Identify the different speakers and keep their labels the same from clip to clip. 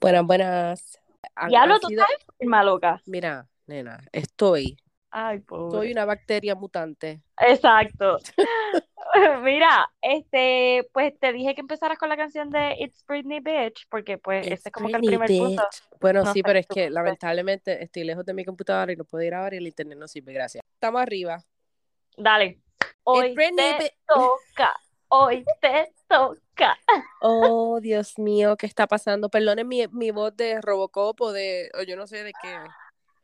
Speaker 1: Buenas, buenas. Han
Speaker 2: tú
Speaker 1: sido-
Speaker 2: firma loca.
Speaker 1: Mira, nena, estoy.
Speaker 2: Ay,
Speaker 1: Soy
Speaker 2: pobre.
Speaker 1: una bacteria mutante.
Speaker 2: Exacto. Mira, este, pues te dije que empezaras con la canción de It's Britney Bitch, porque pues
Speaker 1: It's
Speaker 2: ese es como que el primer punto.
Speaker 1: Bueno,
Speaker 2: No
Speaker 1: sí, pero es que lamentablemente estoy lejos de mi computadora y no puedo ir a ver y el internet no sirve, gracias. Estamos arriba.
Speaker 2: Dale. Hoy
Speaker 1: Britney
Speaker 2: te toca. Hoy te toca.
Speaker 1: Oh, Dios mío, ¿qué está pasando? Perdonen mi, mi voz de Robocop o de, o yo no sé de qué.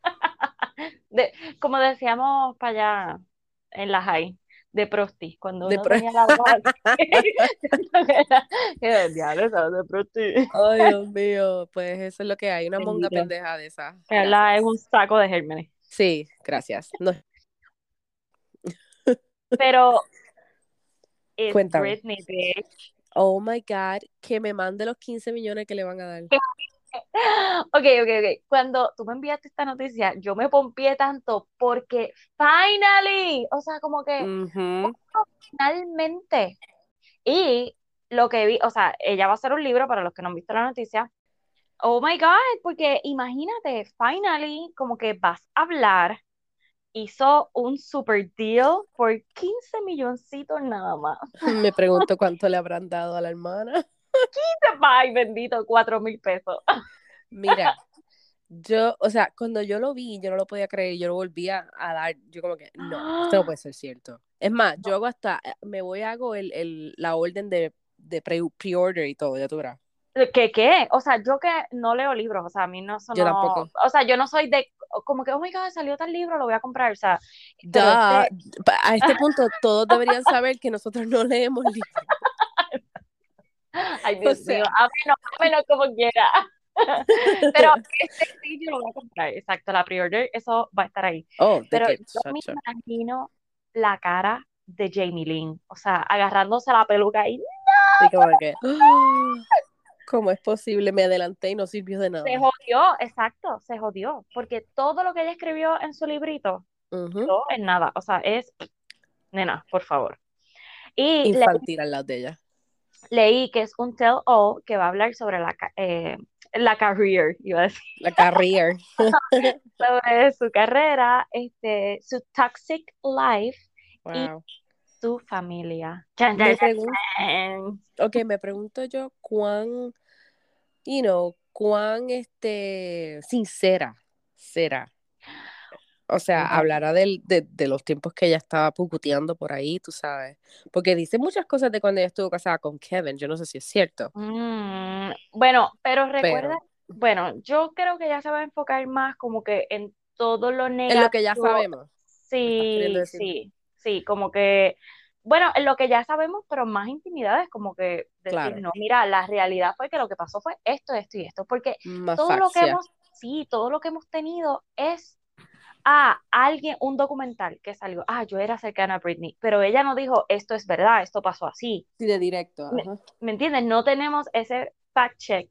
Speaker 2: De, como decíamos para allá en la high, de prosti, cuando
Speaker 1: De
Speaker 2: uno
Speaker 1: pro-
Speaker 2: tenía la voz "Diablo, de prosti.
Speaker 1: Ay, Dios mío, pues eso es lo que hay, una monga pendeja de esa.
Speaker 2: Carla es un saco de gérmenes.
Speaker 1: Sí, gracias. No,
Speaker 2: Pero es
Speaker 1: Cuéntame.
Speaker 2: Britney, bitch.
Speaker 1: oh my God, que me mande los 15 millones que le van a dar.
Speaker 2: Ok, ok, ok. Cuando tú me enviaste esta noticia, yo me pompié tanto porque finally, o sea, como que
Speaker 1: Ujú.
Speaker 2: finalmente. Y lo que vi, o sea, ella va a hacer un libro para los que no han visto la noticia. Oh my God, porque imagínate, finally, como que vas a hablar, hizo un super deal por 15 milloncitos nada más.
Speaker 1: Me pregunto cuánto le habrán dado a la hermana.
Speaker 2: Ay, bendito, cuatro mil pesos.
Speaker 1: Mira, yo, o sea, cuando yo lo vi, yo no lo podía creer, yo lo volvía a dar, yo como que, no, esto no puede ser cierto. Es más, yo hago hasta, me voy hago el, el, la orden de, de pre- pre-order y todo, ya tú verás.
Speaker 2: ¿Qué, qué? O sea, yo que no leo libros, o sea, a mí no son,
Speaker 1: Yo tampoco.
Speaker 2: o sea, yo no soy de, como que, oh my God, salió tal libro, lo voy a comprar, o sea,
Speaker 1: Da,
Speaker 2: este-
Speaker 1: a este punto todos deberían saber que nosotros no leemos libros.
Speaker 2: ay
Speaker 1: O
Speaker 2: Dios
Speaker 1: sea,
Speaker 2: mío, a menos, a menos como quiera. Pero este sí yo lo voy a comprar, exacto, la pre-order, eso va a estar ahí.
Speaker 1: oh,
Speaker 2: Pero yo me imagino la cara de Jamie Lynn, o sea, agarrándose la peluca y
Speaker 1: Así como que, ¡ah! ¿Cómo es posible? Me adelanté y no sirvió de
Speaker 2: se
Speaker 1: nada.
Speaker 2: jodió, exacto, se jodió, porque todo lo que ella escribió en su librito, no es nada, o sea, es, nena, por favor. Y le-
Speaker 1: Infantil al lado de ella.
Speaker 2: leí que es un tell all que va a hablar sobre la, eh, la career, iba a decir,
Speaker 1: La career.
Speaker 2: sobre su carrera, este, su toxic life y Su familia.
Speaker 1: Me pregunto, ok, me pregunto yo cuán, you know, cuán este sincera será. O sea, hablará del, de, de los tiempos que ella estaba pucuteando por ahí, tú sabes. Porque dice muchas cosas de cuando ella estuvo casada con Kevin. Yo no sé si es cierto.
Speaker 2: mm, bueno, pero recuerda,
Speaker 1: Pero
Speaker 2: bueno, yo creo que ella se va a enfocar más como que en todo lo
Speaker 1: en lo que ya
Speaker 2: negativo.
Speaker 1: sabemos,
Speaker 2: Sí, sí, sí, como que, bueno, en lo que ya sabemos, pero más intimidades, como que decir,
Speaker 1: Claro,
Speaker 2: no, mira, la realidad fue que lo que pasó fue esto, esto y esto, porque
Speaker 1: más
Speaker 2: todo lo que hemos, sí, todo lo que hemos tenido es a alguien, un documental que salió, ah, yo era cercana a Britney, pero ella no dijo, esto es verdad, esto pasó así,
Speaker 1: Sí, de directo,
Speaker 2: ¿me, entiendes? No tenemos ese fact check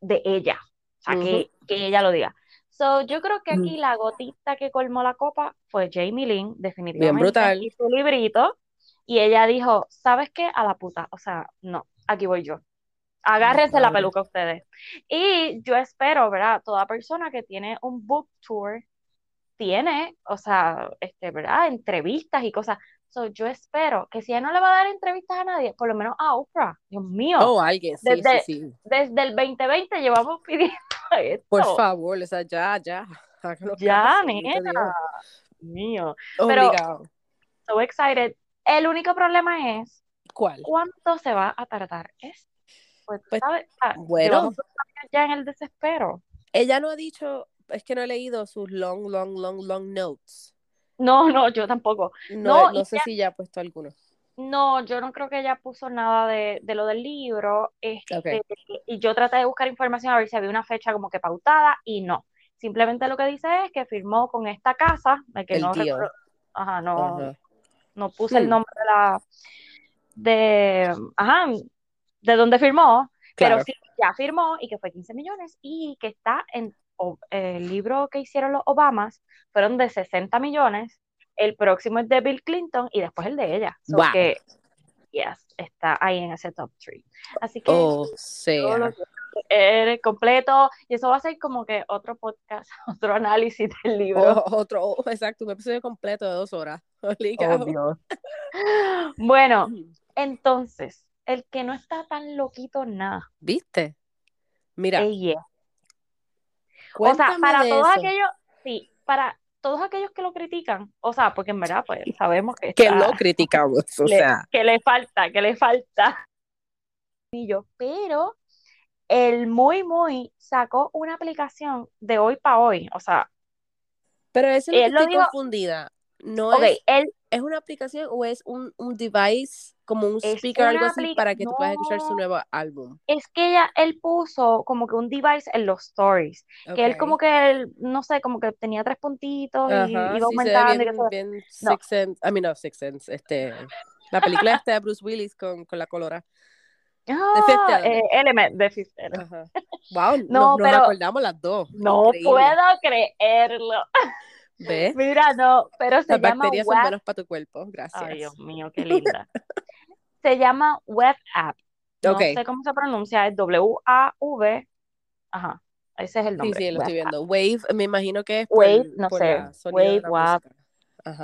Speaker 2: de ella, o sea, que, que ella lo diga. So, yo creo que aquí la gotita que colmó la copa fue Jamie Lynn,
Speaker 1: Bien
Speaker 2: definitivamente,
Speaker 1: brutal.
Speaker 2: y su librito, y ella dijo, ¿sabes qué? A la puta, o sea, no, aquí voy yo. Agárrense la peluca ustedes. Y yo espero, ¿verdad? Toda persona que tiene un book tour tiene, o sea, este, ¿verdad? Entrevistas y cosas. So, yo espero que si ella no le va a dar entrevistas a nadie, por lo menos a Oprah. Dios mío,
Speaker 1: Oh, alguien, sí, sí,
Speaker 2: desde,
Speaker 1: sí.
Speaker 2: desde el 2020 llevamos pidiendo
Speaker 1: Por
Speaker 2: esto.
Speaker 1: favor, o sea, ya, ya.
Speaker 2: Ya, nena, mío. Pero,
Speaker 1: Obligado.
Speaker 2: so excited. El único problema es
Speaker 1: ¿Cuál?
Speaker 2: cuánto se va a tardar esto. Pues,
Speaker 1: Pues
Speaker 2: sabes, ah,
Speaker 1: bueno,
Speaker 2: ya en el desespero.
Speaker 1: ella no ha dicho, es que no he leído sus long, long, long, long notes.
Speaker 2: No, no, yo tampoco.
Speaker 1: No,
Speaker 2: No,
Speaker 1: sé
Speaker 2: ya,
Speaker 1: si ya ha puesto alguno.
Speaker 2: No, yo no creo que ella puso nada de, de lo del libro. Este, y yo traté de buscar información a ver si había una fecha como que pautada y no. Simplemente lo que dice es que firmó con esta casa, de que
Speaker 1: El
Speaker 2: no ajá, no, no puse el
Speaker 1: Hmm,
Speaker 2: nombre de la, de, ajá, de dónde firmó, pero sí, ya firmó y que fue 15 millones y que está en o- el libro que hicieron los Obamas, fueron de 60 millones, el próximo es de Bill Clinton y después el de ella. So
Speaker 1: Wow.
Speaker 2: que, yes, está ahí en ese top 3. Así que
Speaker 1: Oh,
Speaker 2: todo lo
Speaker 1: sea.
Speaker 2: que leer completo. Y eso va a ser como que otro podcast, otro análisis del libro.
Speaker 1: O- otro, o- exacto, un episodio completo de dos horas.
Speaker 2: Oh, Dios. Bueno, entonces, el que no está tan loquito nada,
Speaker 1: ¿Viste? Mira,
Speaker 2: ella. O sea, para
Speaker 1: de
Speaker 2: todos
Speaker 1: eso.
Speaker 2: aquellos, sí, para todos aquellos que lo critican, o sea, porque en verdad, pues sabemos que,
Speaker 1: Que lo criticamos, o
Speaker 2: le-
Speaker 1: sea.
Speaker 2: que le falta, que le falta. Y yo, Pero el muy, muy sacó una aplicación de hoy para hoy. O sea,
Speaker 1: Pero eso es lo que estoy confundida. No es,
Speaker 2: él
Speaker 1: ¿es una aplicación o es un, un device como un
Speaker 2: Es
Speaker 1: speaker o algo así para que tú puedas escuchar su
Speaker 2: no.
Speaker 1: nuevo álbum?
Speaker 2: es que ella, él puso como que un device en los stories. Que él como que, él, no sé, como que tenía tres puntitos y iba
Speaker 1: sí, se ve
Speaker 2: aumentando. y
Speaker 1: bien,
Speaker 2: yo.
Speaker 1: bien
Speaker 2: No.
Speaker 1: Six Sense, I mean, no, Six Sense, este, la película esta de Bruce Willis con, con la colora. Fifth
Speaker 2: Ah,
Speaker 1: Element.
Speaker 2: eh, Element, de Fifth Element.
Speaker 1: Wow,
Speaker 2: No,
Speaker 1: nos, nos
Speaker 2: pero-
Speaker 1: acordamos las dos.
Speaker 2: No
Speaker 1: Increíble.
Speaker 2: puedo creerlo.
Speaker 1: ¿Ves?
Speaker 2: Mira, no, pero se
Speaker 1: Las
Speaker 2: llama
Speaker 1: bacterias son buenas para tu cuerpo, gracias.
Speaker 2: Ay, Dios mío, qué linda. Se llama Web App. No sé cómo se pronuncia, es W-A-V. Ajá, ese es el
Speaker 1: Sí,
Speaker 2: nombre.
Speaker 1: sí, lo
Speaker 2: Web
Speaker 1: estoy
Speaker 2: App.
Speaker 1: viendo. Wave, me imagino que es por,
Speaker 2: Wave, no
Speaker 1: por
Speaker 2: sé, Wave, WAP.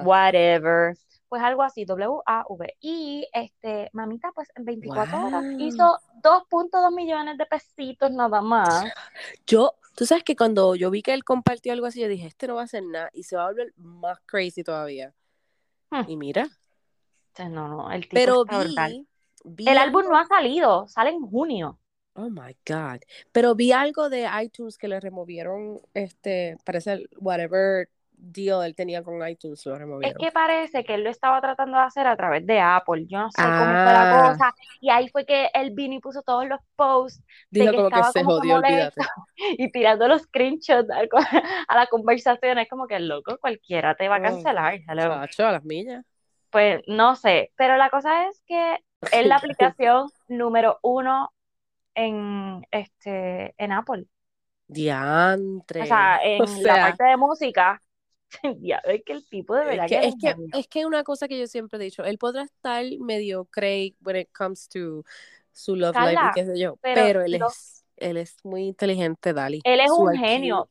Speaker 2: Whatever. Pues algo así, W-A-V. Y este, mamita, pues en 24 horas hizo 2.2 millones de pesitos nada más.
Speaker 1: Yo, tú sabes que cuando yo vi que él compartió algo así, yo dije, este no va a hacer nada y se va a volver más crazy todavía.
Speaker 2: Hmm.
Speaker 1: Y mira,
Speaker 2: No, no, el tipo
Speaker 1: pero
Speaker 2: está brutal.
Speaker 1: vi, vi
Speaker 2: El álbum
Speaker 1: algo-
Speaker 2: no ha salido, sale en junio.
Speaker 1: Oh my God. Pero vi algo de iTunes que le removieron, este, parece el whatever deal él tenía con iTunes, lo
Speaker 2: Es
Speaker 1: removieron.
Speaker 2: que parece que él lo estaba tratando de hacer a través de Apple. Yo no sé cómo fue la
Speaker 1: Ah.
Speaker 2: cosa. Y ahí fue que él vino y puso todos los posts de
Speaker 1: Dijo
Speaker 2: que
Speaker 1: como que
Speaker 2: estaba
Speaker 1: se
Speaker 2: como que
Speaker 1: jodió, olvídate.
Speaker 2: y tirando los screenshots a, a la conversación. Es como que loco, cualquiera te va a
Speaker 1: Oh,
Speaker 2: cancelar.
Speaker 1: Chacho, a las millas.
Speaker 2: Pues no sé, pero la cosa es que es la aplicación número uno en este en Apple.
Speaker 1: Diantre.
Speaker 2: O sea, en
Speaker 1: O
Speaker 2: la parte de música. Ya ves que el tipo de verdad
Speaker 1: Es que,
Speaker 2: que
Speaker 1: es que,
Speaker 2: es
Speaker 1: es que una cosa que yo siempre he dicho, él podrá estar medio craig when it comes to su love life y qué sé yo,
Speaker 2: pero
Speaker 1: pero, él es, él es muy inteligente, Dali.
Speaker 2: Él es un genio,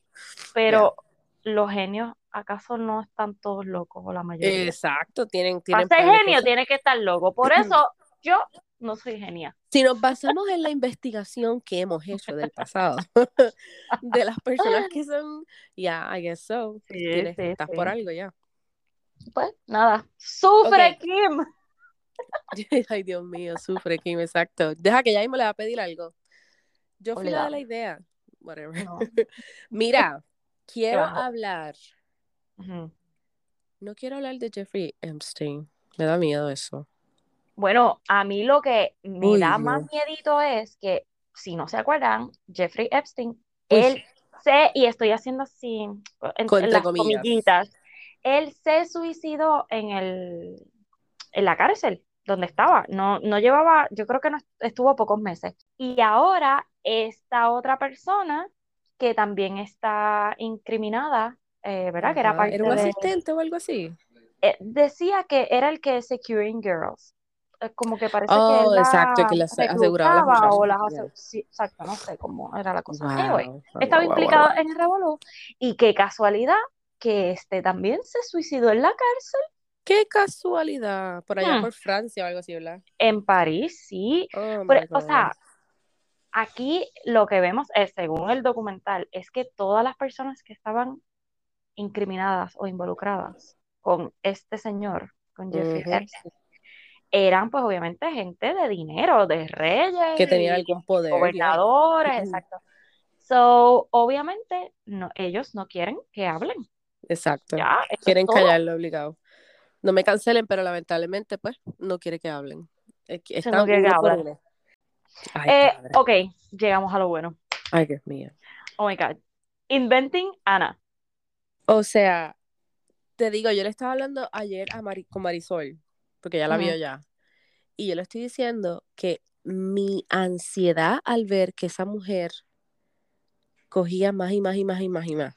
Speaker 2: pero los genios, ¿acaso no están todos locos o la mayoría?
Speaker 1: Exacto, tienen,
Speaker 2: Para
Speaker 1: tienen
Speaker 2: ser
Speaker 1: par de
Speaker 2: genio tiene que estar loco. Por eso yo no soy genia.
Speaker 1: Si nos basamos en la investigación que hemos hecho del pasado, de las personas que son, ya, I guess so,
Speaker 2: Sí,
Speaker 1: tienes-
Speaker 2: sí,
Speaker 1: estás
Speaker 2: sí.
Speaker 1: por algo ya.
Speaker 2: Pues nada, sufre. Kim.
Speaker 1: Ay, Dios mío, sufre, Kim, exacto. Deja que ya mismo le va a pedir algo. Yo fui la de la idea. Whatever.
Speaker 2: No.
Speaker 1: Mira, quiero
Speaker 2: bajo.
Speaker 1: No quiero hablar de Jeffrey Epstein. Me da miedo eso.
Speaker 2: Bueno, a mí lo que me
Speaker 1: Uy,
Speaker 2: da más miedito es que, si no se acuerdan, Jeffrey Epstein,
Speaker 1: Uy.
Speaker 2: él se, y estoy haciendo así, en, las
Speaker 1: comillas.
Speaker 2: comillitas, él se suicidó en el, en la cárcel donde estaba. No, no llevaba, yo creo que no estuvo pocos meses. Y ahora esta otra persona que también está incriminada, eh, ¿verdad? Que era parte
Speaker 1: ¿Era un
Speaker 2: de,
Speaker 1: asistente o algo así?
Speaker 2: eh, decía que era el que Securing Girls. Eh, Como que parece que
Speaker 1: Oh,
Speaker 2: él
Speaker 1: exacto, que
Speaker 2: las
Speaker 1: aseguraba las
Speaker 2: o las
Speaker 1: Ya.
Speaker 2: ase- sí, exacto, no sé cómo era la cosa. Anyway,
Speaker 1: Wow.
Speaker 2: estaba
Speaker 1: Wow,
Speaker 2: implicado en el revolú y qué casualidad que este también se suicidó en la cárcel
Speaker 1: Qué casualidad. Por allá
Speaker 2: Hmm.
Speaker 1: por Francia o algo así, ¿verdad?
Speaker 2: en París, sí.
Speaker 1: Oh
Speaker 2: Pero, o sea, aquí lo que vemos es, según el documental, es que todas las personas que estaban incriminadas o involucradas con este señor, con Jeffrey. Epstein, eran pues obviamente gente de dinero, de reyes
Speaker 1: que tenían algún poder.
Speaker 2: gobernadores, exacto. So, obviamente, no, ellos no quieren que hablen.
Speaker 1: Exacto.
Speaker 2: Ya,
Speaker 1: Quieren callarlo obligado. No me cancelen, pero lamentablemente, pues, no quiere que hablen. Están
Speaker 2: no quiere que
Speaker 1: uno por
Speaker 2: hablen.
Speaker 1: uno. Ay,
Speaker 2: Eh, ok, llegamos a lo bueno.
Speaker 1: Ay, Dios mío.
Speaker 2: Oh my God. Inventing Anna.
Speaker 1: O sea, te digo, yo le estaba hablando ayer a Mari- con Marisol, porque ya la
Speaker 2: Ujú.
Speaker 1: vio ya. Y yo le estoy diciendo que mi ansiedad al ver que esa mujer cogía más y más y más y más y más.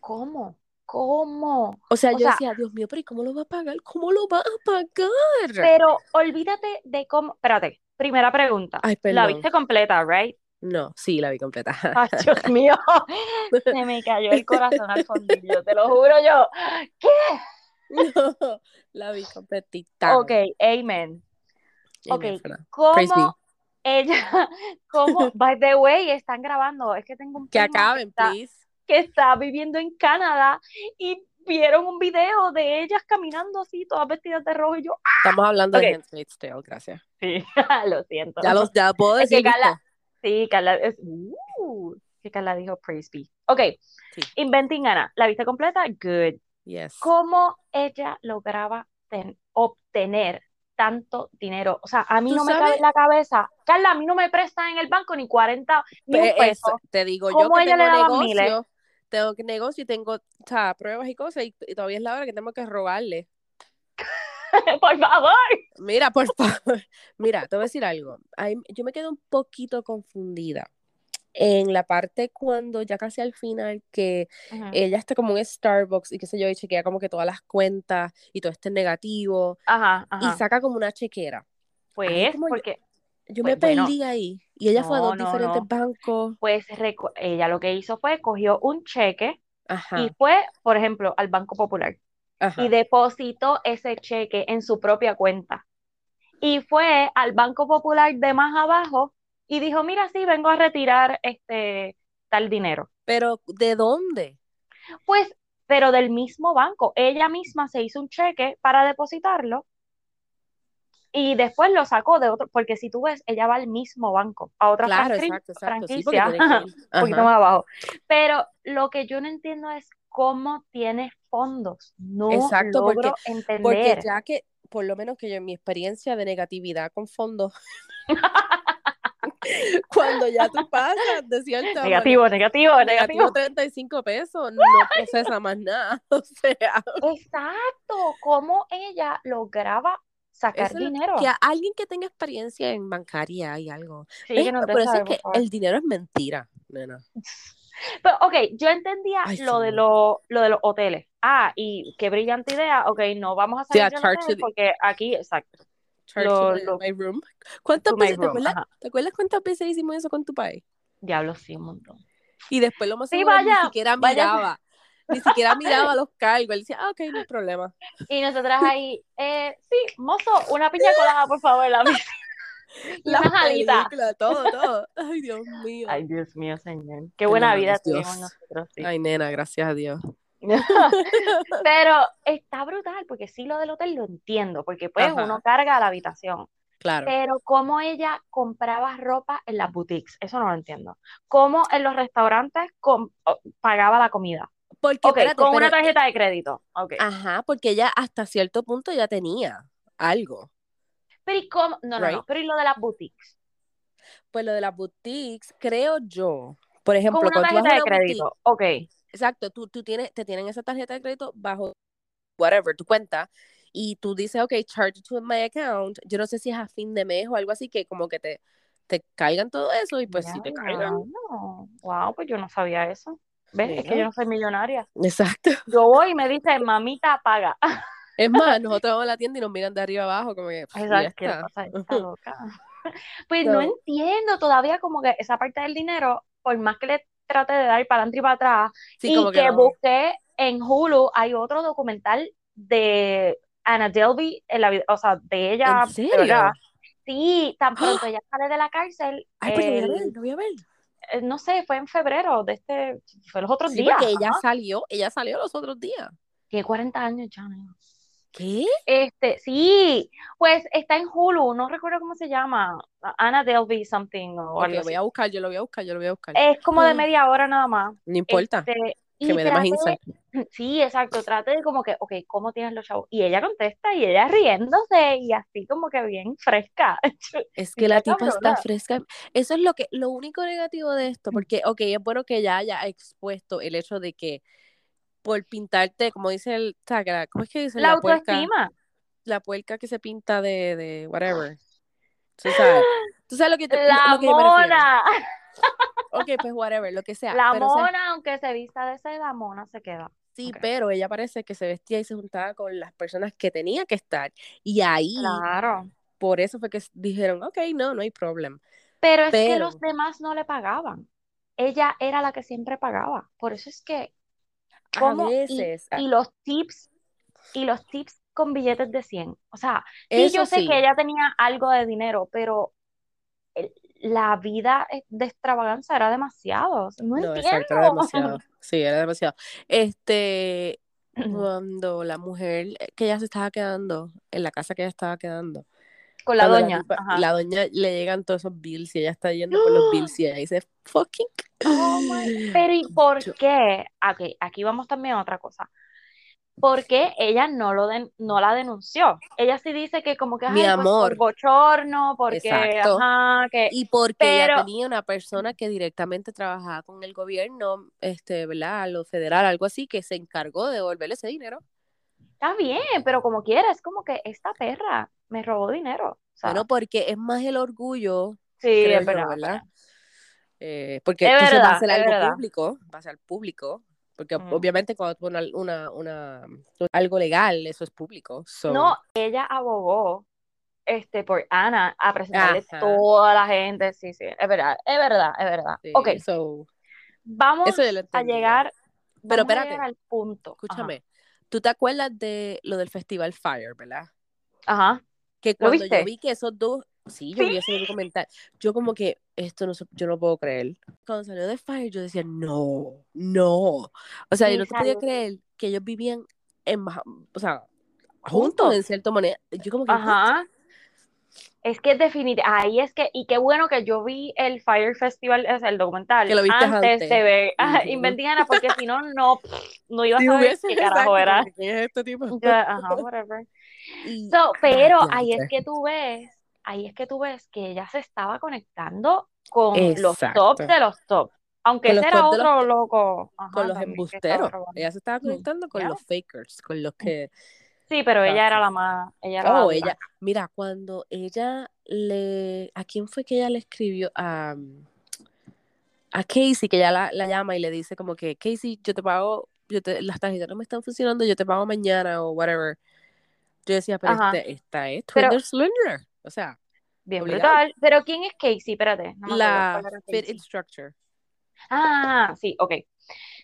Speaker 2: ¿Cómo? ¿Cómo?
Speaker 1: O sea,
Speaker 2: O
Speaker 1: yo
Speaker 2: sea-
Speaker 1: decía, Dios mío, pero ¿y cómo lo va a pagar? ¿Cómo lo va a pagar?
Speaker 2: Pero olvídate de cómo. Espérate, primera pregunta.
Speaker 1: Ay,
Speaker 2: La viste completa, right?
Speaker 1: No, sí, la vi completa.
Speaker 2: Ay, Dios mío, se me cayó el corazón al fondillo, te lo juro yo. ¿Qué?
Speaker 1: No, la vi completita.
Speaker 2: Ok, amen. Ok. ¿cómo ella, cómo, by the way, están grabando? Es que tengo un
Speaker 1: Que acaben,
Speaker 2: está-
Speaker 1: please.
Speaker 2: que está viviendo en Canadá y vieron un video de ellas caminando así, todas vestidas de rojo y yo,
Speaker 1: Estamos hablando de Handmaid's Tale, gracias.
Speaker 2: sí, lo siento.
Speaker 1: Ya, los, ya puedo
Speaker 2: Es que
Speaker 1: decir.
Speaker 2: Carla-
Speaker 1: ¿viste?
Speaker 2: Sí, Carla, es, uh, que Carla dijo praise be. Ok,
Speaker 1: Sí.
Speaker 2: Inventing Anna, ¿la viste completa? Good.
Speaker 1: Yes.
Speaker 2: ¿Cómo ella lograba ten- obtener tanto dinero? O sea, a mí
Speaker 1: ¿Tú
Speaker 2: no me cabe en la cabeza. Carla, a mí no me prestan en el banco ni 40, ni un
Speaker 1: Pues
Speaker 2: peso.
Speaker 1: eso, te digo yo
Speaker 2: ¿Cómo
Speaker 1: que
Speaker 2: ella
Speaker 1: tengo
Speaker 2: daba miles?
Speaker 1: negocio, tengo que negocio y tengo o sea, pruebas y cosas y, y todavía es la hora que tengo que robarle.
Speaker 2: Por favor.
Speaker 1: Mira, por favor. Mira, te voy a decir algo. Ahí- yo me quedo un poquito confundida en la parte cuando ya casi al final que
Speaker 2: Ujú.
Speaker 1: ella está como en Starbucks y qué sé yo, y chequea como que todas las cuentas y todo este negativo
Speaker 2: Ajá,
Speaker 1: y
Speaker 2: ajá.
Speaker 1: saca como una chequera.
Speaker 2: Pues,
Speaker 1: como yo-
Speaker 2: porque,
Speaker 1: Yo
Speaker 2: Pues,
Speaker 1: me
Speaker 2: bueno.
Speaker 1: perdí ahí y ella fue a
Speaker 2: No,
Speaker 1: dos
Speaker 2: no,
Speaker 1: diferentes
Speaker 2: no.
Speaker 1: bancos.
Speaker 2: pues ella lo que hizo fue cogió un cheque
Speaker 1: Ajá,
Speaker 2: y fue, por ejemplo, al Banco Popular
Speaker 1: ajá.
Speaker 2: y depositó ese cheque en su propia cuenta. Y fue al Banco Popular de más abajo y dijo, mira, sí, vengo a retirar este tal dinero.
Speaker 1: Pero ¿de dónde?
Speaker 2: Pues, pero del mismo banco. Ella misma se hizo un cheque para depositarlo y después lo sacó de otro, porque si tú ves, ella va al mismo banco, a otra
Speaker 1: Claro, exacto, exacto. Sí, porque
Speaker 2: franquicia,
Speaker 1: que
Speaker 2: un poquito más abajo. Pero lo que yo no entiendo es cómo tiene fondos. No
Speaker 1: Exacto, porque-
Speaker 2: logro
Speaker 1: Porque
Speaker 2: entender.
Speaker 1: ya que, por lo menos que yo en mi experiencia de negatividad con fondos, cuando ya tú pasas de cierta
Speaker 2: Negativo, negativo,
Speaker 1: manera,
Speaker 2: negativo.
Speaker 1: negativo 35 pesos, no procesa más nada. O sea,
Speaker 2: Exacto, cómo ella lograba sacar
Speaker 1: eso
Speaker 2: dinero.
Speaker 1: que a alguien que tenga experiencia en bancaria y algo.
Speaker 2: Sí,
Speaker 1: es que el dinero es mentira, nena.
Speaker 2: Pero, ok, yo entendía
Speaker 1: Ay,
Speaker 2: lo de
Speaker 1: señor.
Speaker 2: lo, lo de los hoteles. Ah, y qué brillante idea. Ok, no vamos a
Speaker 1: Sí,
Speaker 2: salir hotel
Speaker 1: the-
Speaker 2: porque aquí, exacto.
Speaker 1: Charge
Speaker 2: Lo- lo-
Speaker 1: my room. ¿Cuántas veces, te
Speaker 2: room,
Speaker 1: acuerdas,
Speaker 2: ajá.
Speaker 1: ¿te acuerdas cuántas veces hicimos eso con tu país?
Speaker 2: Diablo, sí, un montón.
Speaker 1: Y después lo más
Speaker 2: Sí, vaya,
Speaker 1: ni siquiera
Speaker 2: vaya.
Speaker 1: miraba. Ni siquiera miraba los cargos. Él decía, ah, ok, no hay problema.
Speaker 2: Y nosotras ahí, eh, sí, mozo, una piña colada, por favor, la mesa.
Speaker 1: Las
Speaker 2: alitas.
Speaker 1: todo, todo. Ay, Dios mío.
Speaker 2: Ay, Dios mío, señor. Qué buena vida
Speaker 1: Dios.
Speaker 2: tenemos nosotros, sí.
Speaker 1: Ay, nena, gracias a Dios.
Speaker 2: Pero está brutal, porque sí lo del hotel lo entiendo, porque pues
Speaker 1: Ajá.
Speaker 2: uno carga a la habitación.
Speaker 1: Claro.
Speaker 2: Pero cómo ella compraba ropa en las boutiques, eso no lo entiendo. Cómo en los restaurantes pagaba la comida.
Speaker 1: Porque, espérate,
Speaker 2: con una tarjeta de crédito.
Speaker 1: Ajá, porque ella hasta cierto punto ya tenía algo.
Speaker 2: Pero ¿y cómo? No, no. Pero ¿y lo de las boutiques?
Speaker 1: Pues lo de las boutiques, creo yo. Por ejemplo,
Speaker 2: Con una
Speaker 1: cuando
Speaker 2: tarjeta de
Speaker 1: una boutique,
Speaker 2: crédito. Ok.
Speaker 1: exacto, tú, tú tienes, te tienen esa tarjeta de crédito bajo whatever, tu cuenta, y tú dices, ok, charge to my account. Yo no sé si es a fin de mes o algo así, que como que te, te caigan todo eso, y pues si te caigan.
Speaker 2: No. Wow, pues yo no sabía eso. ¿Ves? Es que yo no soy millonaria.
Speaker 1: Exacto.
Speaker 2: Yo voy y me dice, mamita, paga.
Speaker 1: Es más, nosotros vamos a la tienda y nos miran de arriba abajo, como que, "Pff, y
Speaker 2: Exacto, ¿qué le
Speaker 1: esta".
Speaker 2: pasa a esta loca? Pues no entiendo todavía como que esa parte del dinero, por más que le trate de dar para adelante y para atrás,
Speaker 1: Sí,
Speaker 2: y
Speaker 1: como
Speaker 2: que
Speaker 1: que no.
Speaker 2: busqué en Hulu, hay otro documental de Anna Delvey, en la, vida- o sea, de ella,
Speaker 1: ¿En serio?
Speaker 2: Sí, tan pronto ella sale de la cárcel,
Speaker 1: Ay, pues lo voy a ver, lo voy a ver.
Speaker 2: eh, no sé, fue en febrero de este, fue los otros
Speaker 1: Sí,
Speaker 2: días.
Speaker 1: porque ella salió, ella salió los otros días.
Speaker 2: Tiene 40 años ya.
Speaker 1: ¿Qué?
Speaker 2: Este, sí, pues está en Hulu, no recuerdo cómo se llama, Anna Delvey something o
Speaker 1: Ok,
Speaker 2: algo
Speaker 1: voy
Speaker 2: así.
Speaker 1: a buscar, yo lo voy a buscar, yo lo voy a buscar.
Speaker 2: Es como de
Speaker 1: Ah.
Speaker 2: media hora nada más.
Speaker 1: No importa,
Speaker 2: Este,
Speaker 1: que me dé más insight.
Speaker 2: Sí, exacto, trate de como que, ok, ¿cómo tienes los chavos? Y ella contesta y ella riéndose y así como que bien fresca.
Speaker 1: Es que la tipa está fresca. Eso es lo que, lo único negativo de esto, porque, ok, es bueno que ella haya expuesto el hecho de que por pintarte, como dice el, la- ¿cómo es que dice?
Speaker 2: La
Speaker 1: La puerca,
Speaker 2: autoestima.
Speaker 1: la puerca que se pinta de, de whatever. Tú sabes, tú sabes lo que, te,
Speaker 2: La
Speaker 1: lo que
Speaker 2: mona.
Speaker 1: Ok, pues whatever, lo que sea.
Speaker 2: La
Speaker 1: pero, o sea,
Speaker 2: mona, aunque se vista de seda, mona se queda.
Speaker 1: sí, pero ella parece que se vestía y se juntaba con las personas que tenía que estar. Y ahí,
Speaker 2: Claro.
Speaker 1: por eso fue que dijeron, ok, no, no hay problema.
Speaker 2: Pero es que los demás no le pagaban. Ella era la que siempre pagaba. Por eso es que, ¿cómo? Y-
Speaker 1: veces,
Speaker 2: y, los tips, y los tips con billetes de 100. O sea, sí, yo sé
Speaker 1: sí.
Speaker 2: que ella tenía algo de dinero, pero el- la vida eh, de extravaganza era demasiado. No,
Speaker 1: No,
Speaker 2: entiendo.
Speaker 1: exacto, era demasiado. Sí, era demasiado. Este, cuando la mujer que ella se estaba quedando, en la casa que ella estaba quedando,
Speaker 2: Con la doña. Ajá.
Speaker 1: la doña le llegan todos esos bills y ella está yendo por los bills y ella dice, fucking.
Speaker 2: Oh my- Pero ¿y por
Speaker 1: Yo-
Speaker 2: qué? Aquí, aquí vamos también a otra cosa. ¿Por qué ella no lo den- no la denunció? Ella sí dice que como que
Speaker 1: Mi
Speaker 2: pues,
Speaker 1: amor.
Speaker 2: por bochorno, porque
Speaker 1: Exacto.
Speaker 2: ajá, que
Speaker 1: Y porque ella tenía una persona que directamente trabajaba con el gobierno, este, ¿verdad? Lo federal, algo así, que se encargó de devolverle ese dinero.
Speaker 2: está bien, pero como quiera, es como que esta perra me robó dinero.
Speaker 1: Bueno, porque es más el orgullo,
Speaker 2: sí, es
Speaker 1: yo,
Speaker 2: verdad,
Speaker 1: ¿verdad? Eh, porque
Speaker 2: Es
Speaker 1: entonces va
Speaker 2: verdad,
Speaker 1: a ser algo
Speaker 2: verdad.
Speaker 1: público, va a ser público, porque
Speaker 2: Mm.
Speaker 1: obviamente cuando tú pones una, una, algo legal, eso es público. so-
Speaker 2: No, ella abogó este, por Ana a presentarle
Speaker 1: Ajá.
Speaker 2: toda la gente. Sí, sí, es verdad, es verdad, es verdad.
Speaker 1: sí,
Speaker 2: Ok,
Speaker 1: so,
Speaker 2: vamos
Speaker 1: eso
Speaker 2: a llegar,
Speaker 1: Pero
Speaker 2: vamos a llegar al punto. Ajá.
Speaker 1: escúchame, ¿tú te acuerdas de lo del Festival Fire, verdad?
Speaker 2: Ajá.
Speaker 1: Que
Speaker 2: ¿Lo
Speaker 1: cuando yo vi que esos dos, sí, yo
Speaker 2: Sí.
Speaker 1: vi ese documental, yo como que esto no yo no puedo creer. Cuando salió de Fire, yo decía, no, no. O sea,
Speaker 2: Y
Speaker 1: yo no te podía creer que ellos vivían en, o sea, juntos en cierta manera. Yo como que.
Speaker 2: Ajá. Es que definitivamente, ahí es que, y qué bueno que yo vi el Fire Festival, es el documental,
Speaker 1: Que lo viste
Speaker 2: antes,
Speaker 1: antes.
Speaker 2: de ver. Investiganas, porque si no, no, no iba a saber qué carajo era.
Speaker 1: que, ¿quién es este tipo?
Speaker 2: Yo, ajá, whatever.
Speaker 1: Y-
Speaker 2: So, pero
Speaker 1: Ah,
Speaker 2: ahí es que tú ves, ahí es que tú ves que ella se estaba conectando con los tops de los tops. Aunque ese era
Speaker 1: los
Speaker 2: otro loco. ajá,
Speaker 1: con los embusteros. Ella se estaba
Speaker 2: Mm,
Speaker 1: conectando con
Speaker 2: yeah.
Speaker 1: los fakers, con los que
Speaker 2: Sí, pero ella era la más, ella era
Speaker 1: Oh, ella, mira, cuando ella le, ¿a quién fue que ella le escribió? A, a Casey, que ella la, la llama y le dice como que, Casey, yo te pago, yo te, las tarjetas no me están funcionando, yo te pago mañana o whatever. Yo decía, pero
Speaker 2: Ajá.
Speaker 1: este, esta es Twinder Slender. O sea,
Speaker 2: Bien
Speaker 1: obligado.
Speaker 2: brutal. Pero ¿quién es Casey? Espérate, no me
Speaker 1: la Fit
Speaker 2: Casey.
Speaker 1: Instructor.
Speaker 2: Ah, sí, ok.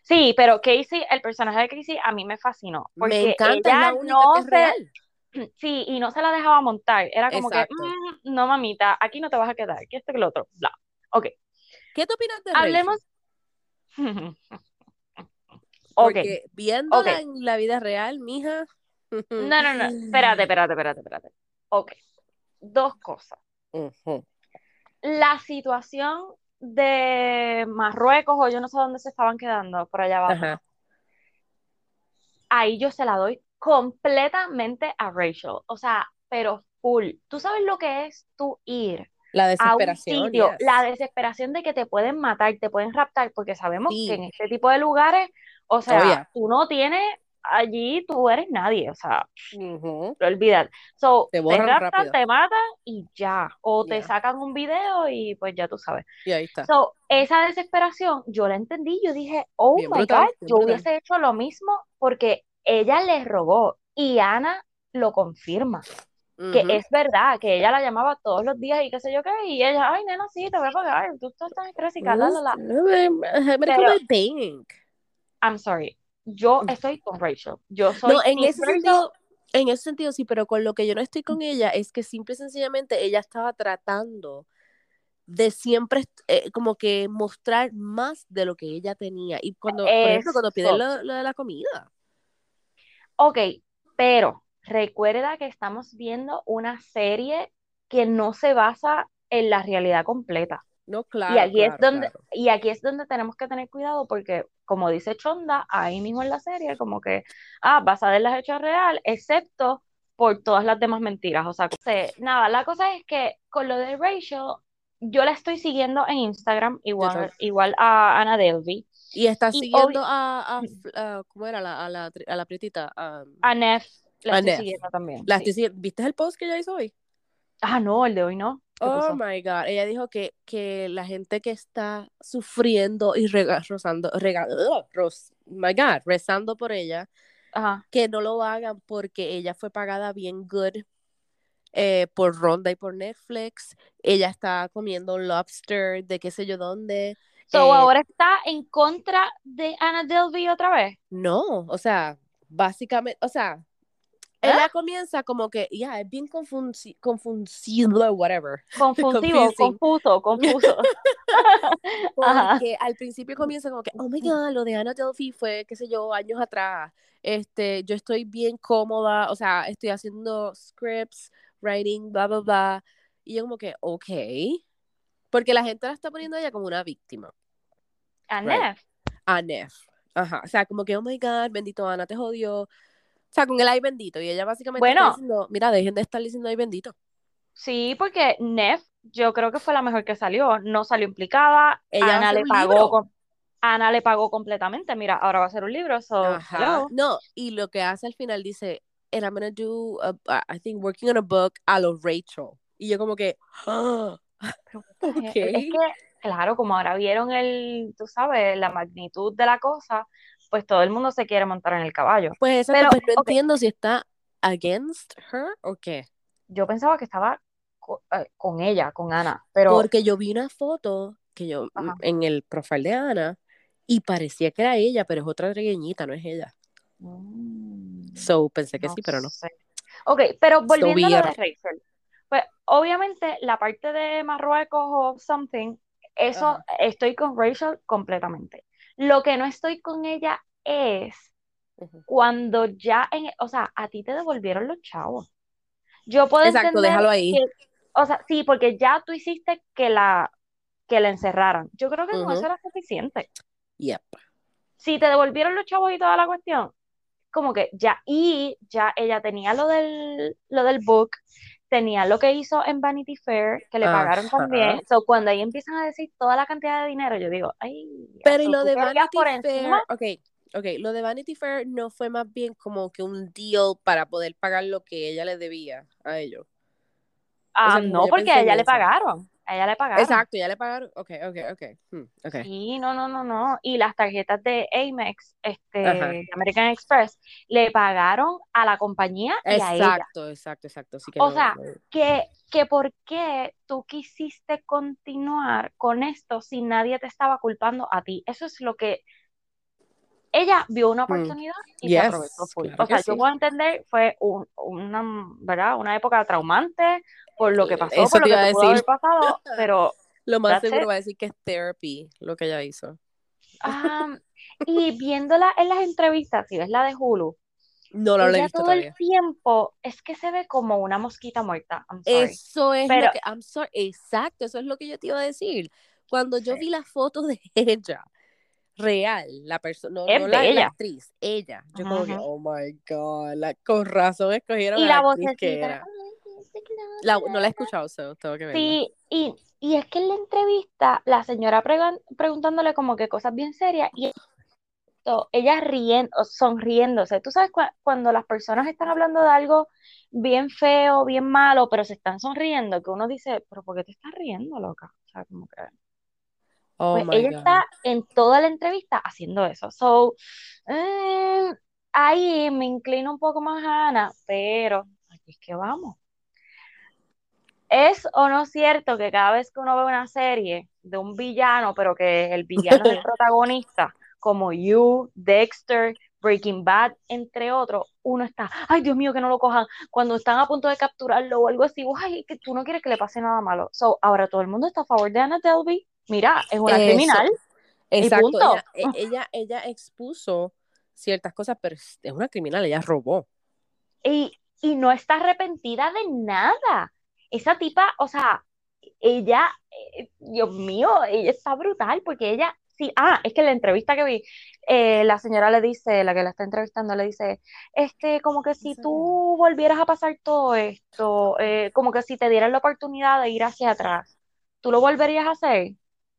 Speaker 2: Sí, pero Casey, el personaje de Casey a mí me fascinó.
Speaker 1: Me
Speaker 2: Porque
Speaker 1: encanta, es
Speaker 2: ella
Speaker 1: la única
Speaker 2: no
Speaker 1: que es
Speaker 2: se,
Speaker 1: real.
Speaker 2: sí, y no se la dejaba montar. Era como
Speaker 1: Exacto.
Speaker 2: que, "Mm, no mamita, aquí no te vas a quedar, que esto que lo otro, bla. Ok,
Speaker 1: ¿Qué tú opinas de
Speaker 2: hablemos.
Speaker 1: Porque viéndola
Speaker 2: ok.
Speaker 1: en la vida real, mija.
Speaker 2: No, no, no, espérate, espérate, espérate, espérate. Ok, dos cosas. La situación de Marruecos o yo no sé dónde se estaban quedando, por allá abajo.
Speaker 1: Ajá.
Speaker 2: ahí yo se la doy completamente a Rachel. O sea, pero full. ¿Tú sabes lo que es tú ir
Speaker 1: La
Speaker 2: a un
Speaker 1: desesperación.
Speaker 2: sitio?
Speaker 1: yes.
Speaker 2: La desesperación de que te pueden matar, te pueden raptar, porque sabemos
Speaker 1: Sí.
Speaker 2: que en este tipo de lugares, o sea,
Speaker 1: Oh, yeah.
Speaker 2: tú no tienes allí, tú eres nadie, o sea,
Speaker 1: Ujú.
Speaker 2: lo olvidas. So,
Speaker 1: Te
Speaker 2: te raptan,
Speaker 1: rápido.
Speaker 2: te matan y ya. O te sacan un video y pues ya tú sabes.
Speaker 1: Y ahí está.
Speaker 2: So, esa desesperación, yo la entendí, yo dije, oh
Speaker 1: Bien
Speaker 2: my
Speaker 1: brutal,
Speaker 2: God, yo
Speaker 1: brutal.
Speaker 2: hubiese hecho lo mismo porque ella le rogó y Ana lo confirma, que es verdad, que ella la llamaba todos los días y qué sé yo qué, y ella, ay, nena, sí, te voy a pagar, tú estás tan estresada, la, la, la.
Speaker 1: Déjame
Speaker 2: Pero-
Speaker 1: comer bank.
Speaker 2: I'm sorry, yo estoy con Rachel, yo soy.
Speaker 1: No, en ese
Speaker 2: Rachel.
Speaker 1: sentido, en ese sentido sí, pero con lo que yo no estoy con ella es que simple y sencillamente ella estaba tratando de siempre eh, como que mostrar más de lo que ella tenía. Y cuando, por ejemplo, cuando piden lo, lo de la comida.
Speaker 2: Ok, pero recuerda que estamos viendo una serie que no se basa en la realidad completa.
Speaker 1: No, claro.
Speaker 2: Y aquí es donde,
Speaker 1: claro.
Speaker 2: y aquí es donde tenemos que tener cuidado porque, como dice Chonda, ahí mismo en la serie, como que, ah, basada en las hechos real, excepto por todas las demás mentiras. O sea, nada, la cosa es que con lo de Rachel, yo la estoy siguiendo en Instagram, igual, igual a Ana Delvey,
Speaker 1: Y está siguiendo a, a, a- ¿cómo era? La, a, la, a la prietita. a-
Speaker 2: a Neff, la
Speaker 1: A
Speaker 2: estoy
Speaker 1: Neff.
Speaker 2: siguiendo también.
Speaker 1: la
Speaker 2: sí.
Speaker 1: estoy siguiendo. ¿Viste el post que ella hizo hoy?
Speaker 2: Ah, no, el de hoy no. ¿Qué
Speaker 1: Oh my God. Ella dijo que, que la gente que está sufriendo y rega, rozando, my God, rezando por ella,
Speaker 2: Ajá.
Speaker 1: que no lo hagan porque ella fue pagada bien good eh, por Ronda y por Netflix. Ella está comiendo lobster de qué sé yo dónde.
Speaker 2: So,
Speaker 1: Eh,
Speaker 2: ahora está en contra de Anna Delvey otra vez.
Speaker 1: no, o sea, básicamente, o sea. Ella comienza como que, ya, es bien confunci confundible, whatever. Confusing.
Speaker 2: confuso, confuso. Ajá.
Speaker 1: Porque al principio comienza como que, oh my god, lo de Anna Delphi fue, qué sé yo, años atrás. Este, yo estoy bien cómoda, o sea, estoy haciendo scripts, writing, bla, bla, bla. Y yo como que, ok. Porque la gente la está poniendo a ella como una víctima.
Speaker 2: A
Speaker 1: Right.
Speaker 2: Neff.
Speaker 1: A Neff. Ajá. O sea, como que, oh my god, bendito Ana, te jodió. O sea, con el ay bendito. Y ella básicamente está
Speaker 2: Bueno.
Speaker 1: diciendo, mira, dejen de estar diciendo ay bendito.
Speaker 2: Sí, porque Neff, yo creo que fue la mejor que salió. No salió implicada.
Speaker 1: Ella
Speaker 2: Ana le pagó con- Ana le pagó completamente. Mira, ahora va a ser un libro. So,
Speaker 1: Ajá. No, y lo que hace al final dice, and I'm gonna do, a- I think, working on a book a lo Rachel. Y yo como que, ah,
Speaker 2: Pero,
Speaker 1: ok.
Speaker 2: Es que, claro, como ahora vieron el, tú sabes, la magnitud de la cosa, pues todo el mundo se quiere montar en el caballo.
Speaker 1: Pues exacto,
Speaker 2: Pero,
Speaker 1: pues no entiendo si está against her o qué.
Speaker 2: Yo pensaba que estaba eh, con ella, con Ana, pero
Speaker 1: Porque yo vi una foto que yo mm,
Speaker 2: Ajá.
Speaker 1: en el profile de Ana y parecía que era ella, pero es otra trigueñita, no es ella.
Speaker 2: Mm,
Speaker 1: So pensé que
Speaker 2: no
Speaker 1: sí, pero no.
Speaker 2: sé. Ok, pero volviendo a lo de. Rachel, pues obviamente la parte de Marruecos o something, eso
Speaker 1: Ajá.
Speaker 2: estoy con Rachel completamente. Lo que no estoy con ella es cuando ya, en, o sea, a ti te devolvieron los chavos. Yo puedo
Speaker 1: Exacto,
Speaker 2: entender
Speaker 1: déjalo ahí.
Speaker 2: que, o sea, sí, porque ya tú hiciste que la, que la encerraran. Yo creo que con
Speaker 1: Ujú.
Speaker 2: eso era suficiente.
Speaker 1: Yep.
Speaker 2: Si te devolvieron los chavos y toda la cuestión, como que ya, y ya ella tenía lo del, lo del book, tenía lo que hizo en Vanity Fair, que le pagaron
Speaker 1: Ajá.
Speaker 2: también. So, cuando ahí empiezan a decir toda la cantidad de dinero, yo digo, ay,
Speaker 1: Pero y lo de Vanity Fair,
Speaker 2: encima.
Speaker 1: ok, ok, lo de Vanity Fair no fue más bien como que un deal para poder pagar lo que ella le debía a ellos.
Speaker 2: Ah,
Speaker 1: sea,
Speaker 2: no, porque a ella le pagaron. A ella le pagaron.
Speaker 1: Exacto, ya le pagaron. Ok, ok, ok. Hmm, ok.
Speaker 2: Sí, no, no, no, no. Y las tarjetas de Amex, este,
Speaker 1: Ajá.
Speaker 2: American Express, le pagaron a la compañía y a ella.
Speaker 1: Exacto, exacto, exacto. Que
Speaker 2: O
Speaker 1: no-
Speaker 2: sea,
Speaker 1: no-
Speaker 2: Que, que por qué tú quisiste continuar con esto si nadie te estaba culpando a ti. Eso es lo que ella vio una
Speaker 1: Hmm.
Speaker 2: oportunidad y
Speaker 1: Yes,
Speaker 2: se aprovechó full.
Speaker 1: claro
Speaker 2: O sea,
Speaker 1: que
Speaker 2: yo
Speaker 1: sí.
Speaker 2: puedo entender, fue un- una, ¿verdad? Una época traumante por lo que pasó,
Speaker 1: Eso
Speaker 2: por lo
Speaker 1: te
Speaker 2: que
Speaker 1: a
Speaker 2: haber pasado, pero
Speaker 1: Lo más seguro
Speaker 2: it.
Speaker 1: va a decir que es therapy lo que ella hizo.
Speaker 2: Am, y viéndola en las entrevistas, si ves la de Hulu,
Speaker 1: No lo he visto
Speaker 2: todo
Speaker 1: todavía.
Speaker 2: el tiempo es que se ve como una mosquita muerta. I'm sorry.
Speaker 1: Eso es
Speaker 2: Pero-
Speaker 1: lo que, I'm sorry, exacto, eso es lo que yo te iba a decir. Cuando yo
Speaker 2: Sí.
Speaker 1: vi las fotos de ella, real, la persona, no, la, actriz, ella, yo como que, oh my god, la, con razón escogieron
Speaker 2: Y
Speaker 1: a
Speaker 2: la
Speaker 1: la actriz que
Speaker 2: vocecita.
Speaker 1: era. La- no la he escuchado, so, tengo que verla.
Speaker 2: Sí, y, y es que en la entrevista, la señora pregun- preguntándole como que cosas bien serias, y ella riendo, sonriéndose. Tú sabes cua- cuando las personas están hablando de algo bien feo, bien malo, pero se están sonriendo, que uno dice, pero ¿por qué te estás riendo, loca? O sea, como que...
Speaker 1: Oh
Speaker 2: Pues ella
Speaker 1: god.
Speaker 2: está en toda la entrevista haciendo eso. So, eh, ahí me inclino un poco más a Ana, pero aquí es que vamos. ¿Es o no cierto que cada vez que uno ve una serie de un villano, pero que el villano es el protagonista, como You, Dexter, Breaking Bad, entre otros, uno está, ay Dios mío, que no lo cojan, cuando están a punto de capturarlo o algo así, ay, que tú no quieres que le pase nada malo. So, ahora todo el mundo está a favor de Anna Delvey. Mira, es una
Speaker 1: Eso.
Speaker 2: criminal.
Speaker 1: Exacto,
Speaker 2: punto.
Speaker 1: ella, e- ella, ella expuso ciertas cosas, pero es es una criminal, ella robó.
Speaker 2: y, y no está arrepentida de nada. Esa tipa, o sea, ella, eh, Dios mío, ella está brutal porque ella, sí, ah, es que en la entrevista que vi, eh, la señora le dice, la que la está entrevistando, le dice, este, como que si tú volvieras a pasar todo esto, eh, como que si te dieran la oportunidad de ir hacia atrás, ¿tú lo volverías a hacer?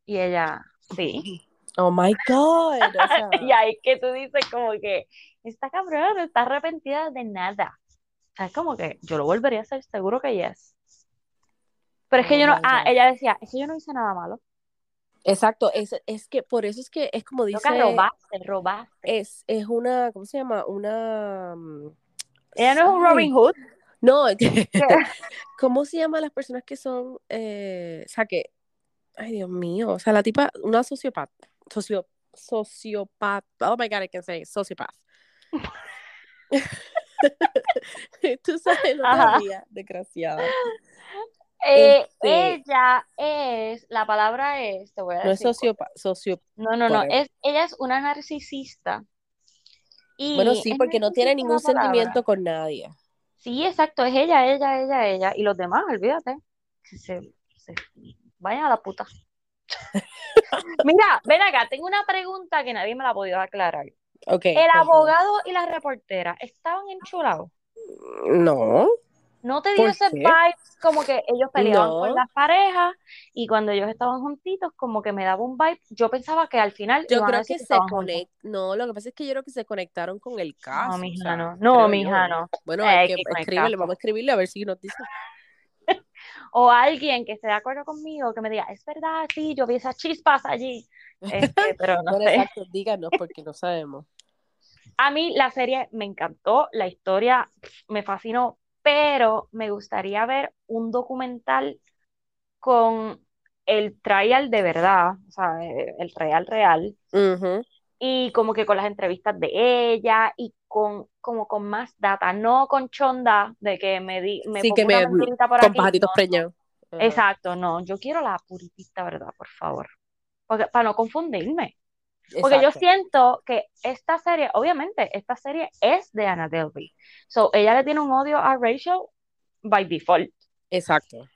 Speaker 2: Y ella, sí.
Speaker 1: Oh my god. O sea,
Speaker 2: Y ahí que tú dices como que, esta cabrona no está arrepentida de nada. O sea, es como que yo lo volvería a hacer, seguro que yes. Pero es que yo no, ah, ella decía, es que yo no hice nada malo.
Speaker 1: exacto, es, es que por eso es que es como
Speaker 2: Lo
Speaker 1: dice,
Speaker 2: que robaste, robaste.
Speaker 1: es, es una, ¿cómo se llama? Una... mm,
Speaker 2: Ella no es un Robin Hood.
Speaker 1: No, ¿cómo se llaman las personas que son, eh, o sea, que, ay Dios mío, o sea, la tipa, una sociopata, socio, sociopata, oh my God, I can say sociopath. Tú sabes, no sabía, desgraciada.
Speaker 2: Eh, ella es, la palabra es, te voy a
Speaker 1: no
Speaker 2: decir.
Speaker 1: es sociopata, socio,
Speaker 2: no, no, no, es, ella es una narcisista. Y
Speaker 1: bueno, sí, porque no tiene ningún sentimiento con nadie.
Speaker 2: Sí, exacto, es ella, ella, ella, ella. Y los demás, olvídate. Se, se, vayan a la puta. Mira, ven acá, tengo una pregunta que nadie me la ha podido aclarar.
Speaker 1: Okay,
Speaker 2: ¿El abogado y la reportera estaban enchulados?
Speaker 1: No.
Speaker 2: ¿No te dio ese vibe como que ellos peleaban con las parejas y cuando ellos estaban juntitos como que me daba un vibe? Yo pensaba que al final
Speaker 1: Yo creo que se conectaron. No, lo que pasa es que yo creo que se conectaron con el caso.
Speaker 2: No, mija, no. No, mija, no.
Speaker 1: Bueno, hay que, escribirle, vamos a escribirle a ver si nos dice.
Speaker 2: o alguien que esté de acuerdo conmigo, que me diga, es verdad, sí, yo vi esas chispas allí. Este, pero no sé.
Speaker 1: Exacto, díganos porque no sabemos.
Speaker 2: A mí la serie me encantó, la historia me fascinó, pero me gustaría ver un documental con el trial de verdad, o sea, eh, el real real, y como que con las entrevistas de ella y con como con más data, no con chonda de que me di me
Speaker 1: sí, que me, por con pajaritos preñados.
Speaker 2: Exacto, no, yo quiero la puritita verdad, por favor. Porque, para no confundirme. Porque yo siento que esta serie, obviamente, esta serie es de Anna Delvey. So, ella le tiene un odio a Rachel by default.
Speaker 1: Exacto.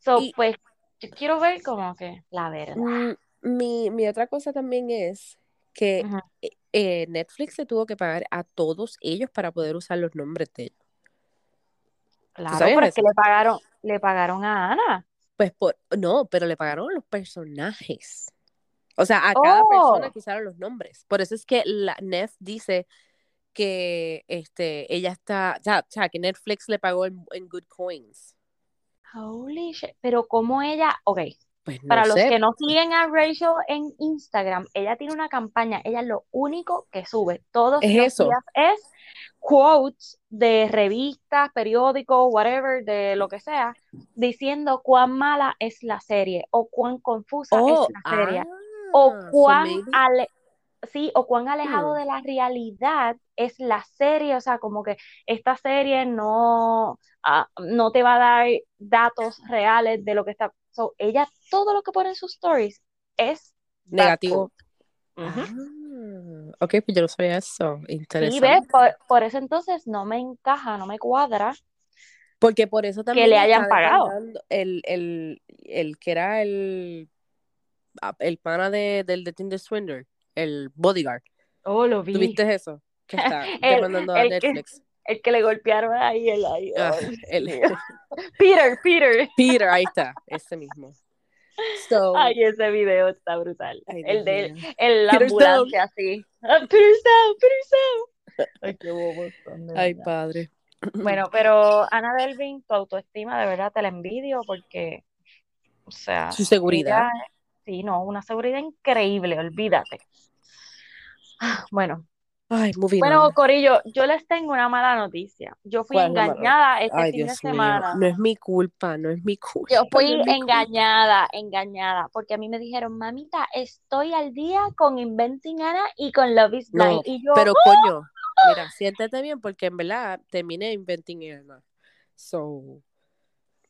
Speaker 2: So, pues, yo quiero ver como que la verdad. Mm,
Speaker 1: mi, mi otra cosa también es que eh, eh, Netflix le tuvo que pagar a todos ellos para poder usar los nombres de ellos.
Speaker 2: Claro, pero es que le pagaron, le pagaron a Ana.
Speaker 1: Pues por, no, pero le pagaron a los personajes. O sea, a cada persona oh. que usaron los nombres. Por eso es que la Nef dice que este, ella está, o sea, que Netflix le pagó en, good coins.
Speaker 2: Holy shit. Pero como ella, ok.
Speaker 1: Pues
Speaker 2: Para los que no siguen a Rachel en Instagram, ella tiene una campaña, ella lo único que sube todos los días es quotes de revistas, periódicos, whatever, de lo que sea, diciendo cuán mala es la serie o cuán confusa es
Speaker 1: oh,
Speaker 2: la serie. Ah o cuán, sí, o cuán alejado de la realidad es la serie, o sea, como que esta serie no, ah, no te va a dar datos reales de lo que está. So, ella, todo lo que pone en sus stories es
Speaker 1: negativo. Ah, ok, pues yo no sabía eso. Interesante. Y
Speaker 2: ves, por, eso entonces no me encaja, no me cuadra.
Speaker 1: Porque por eso también.
Speaker 2: Que le hayan pagado.
Speaker 1: El, el, el que era el el pana de, del de Tinder Swindler, el bodyguard.
Speaker 2: Oh, lo vi.
Speaker 1: ¿Tuviste eso? Que está demandando a Netflix.
Speaker 2: el que le golpearon ahí, el, ahí,
Speaker 1: ah,
Speaker 2: Peter, Peter.
Speaker 1: Peter, ahí está, ese mismo.
Speaker 2: Ay, ese video está brutal. el de el, ambulancia así. Ah, Peter Sam, Peter
Speaker 1: Ay, qué bobo. Ay, padre.
Speaker 2: Bueno, pero Ana Delvin, tu autoestima de verdad te la envidio porque, o sea,
Speaker 1: su seguridad.
Speaker 2: Sí, no, una seguridad increíble, olvídate. Bueno.
Speaker 1: Ay,
Speaker 2: bueno, Corillo, yo les tengo una mala noticia. Yo fui engañada este fin de semana.
Speaker 1: No es mi culpa, no es mi culpa.
Speaker 2: Yo fui engañada, engañada, porque a mí me dijeron, mamita, estoy al día con Inventing Anna y con Love is Blind. y yo,
Speaker 1: pero coño, mira, siéntate bien, porque en verdad terminé Inventing Anna. So,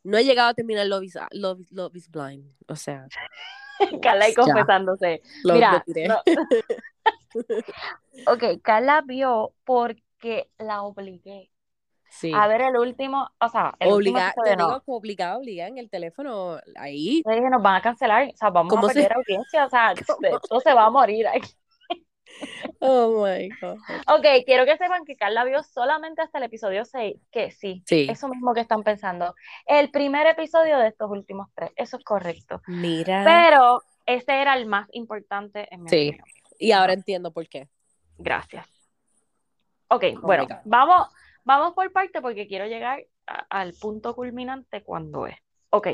Speaker 1: no he llegado a terminar Love is, Love is Blind, o sea.
Speaker 2: Carla y confesándose. Mira, ok, Carla vio porque la obligué. Sí. A ver el último, o sea, el
Speaker 1: Obliga, último digo que obligada, obligada en el teléfono ahí.
Speaker 2: Yo dije, nos van a cancelar, o sea, vamos a perder audiencia, o sea, esto se va a morir aquí.
Speaker 1: Oh my God.
Speaker 2: Ok, quiero que sepan que Carla vio solamente hasta el episodio 6, que sí, sí, eso mismo que están pensando. El primer episodio de estos últimos tres, eso es correcto.
Speaker 1: Mira.
Speaker 2: Pero ese era el más importante en mi
Speaker 1: Sí, y ahora entiendo por qué.
Speaker 2: Gracias. Ok, oh bueno, vamos, vamos por parte porque quiero llegar al punto culminante cuando es. Ok,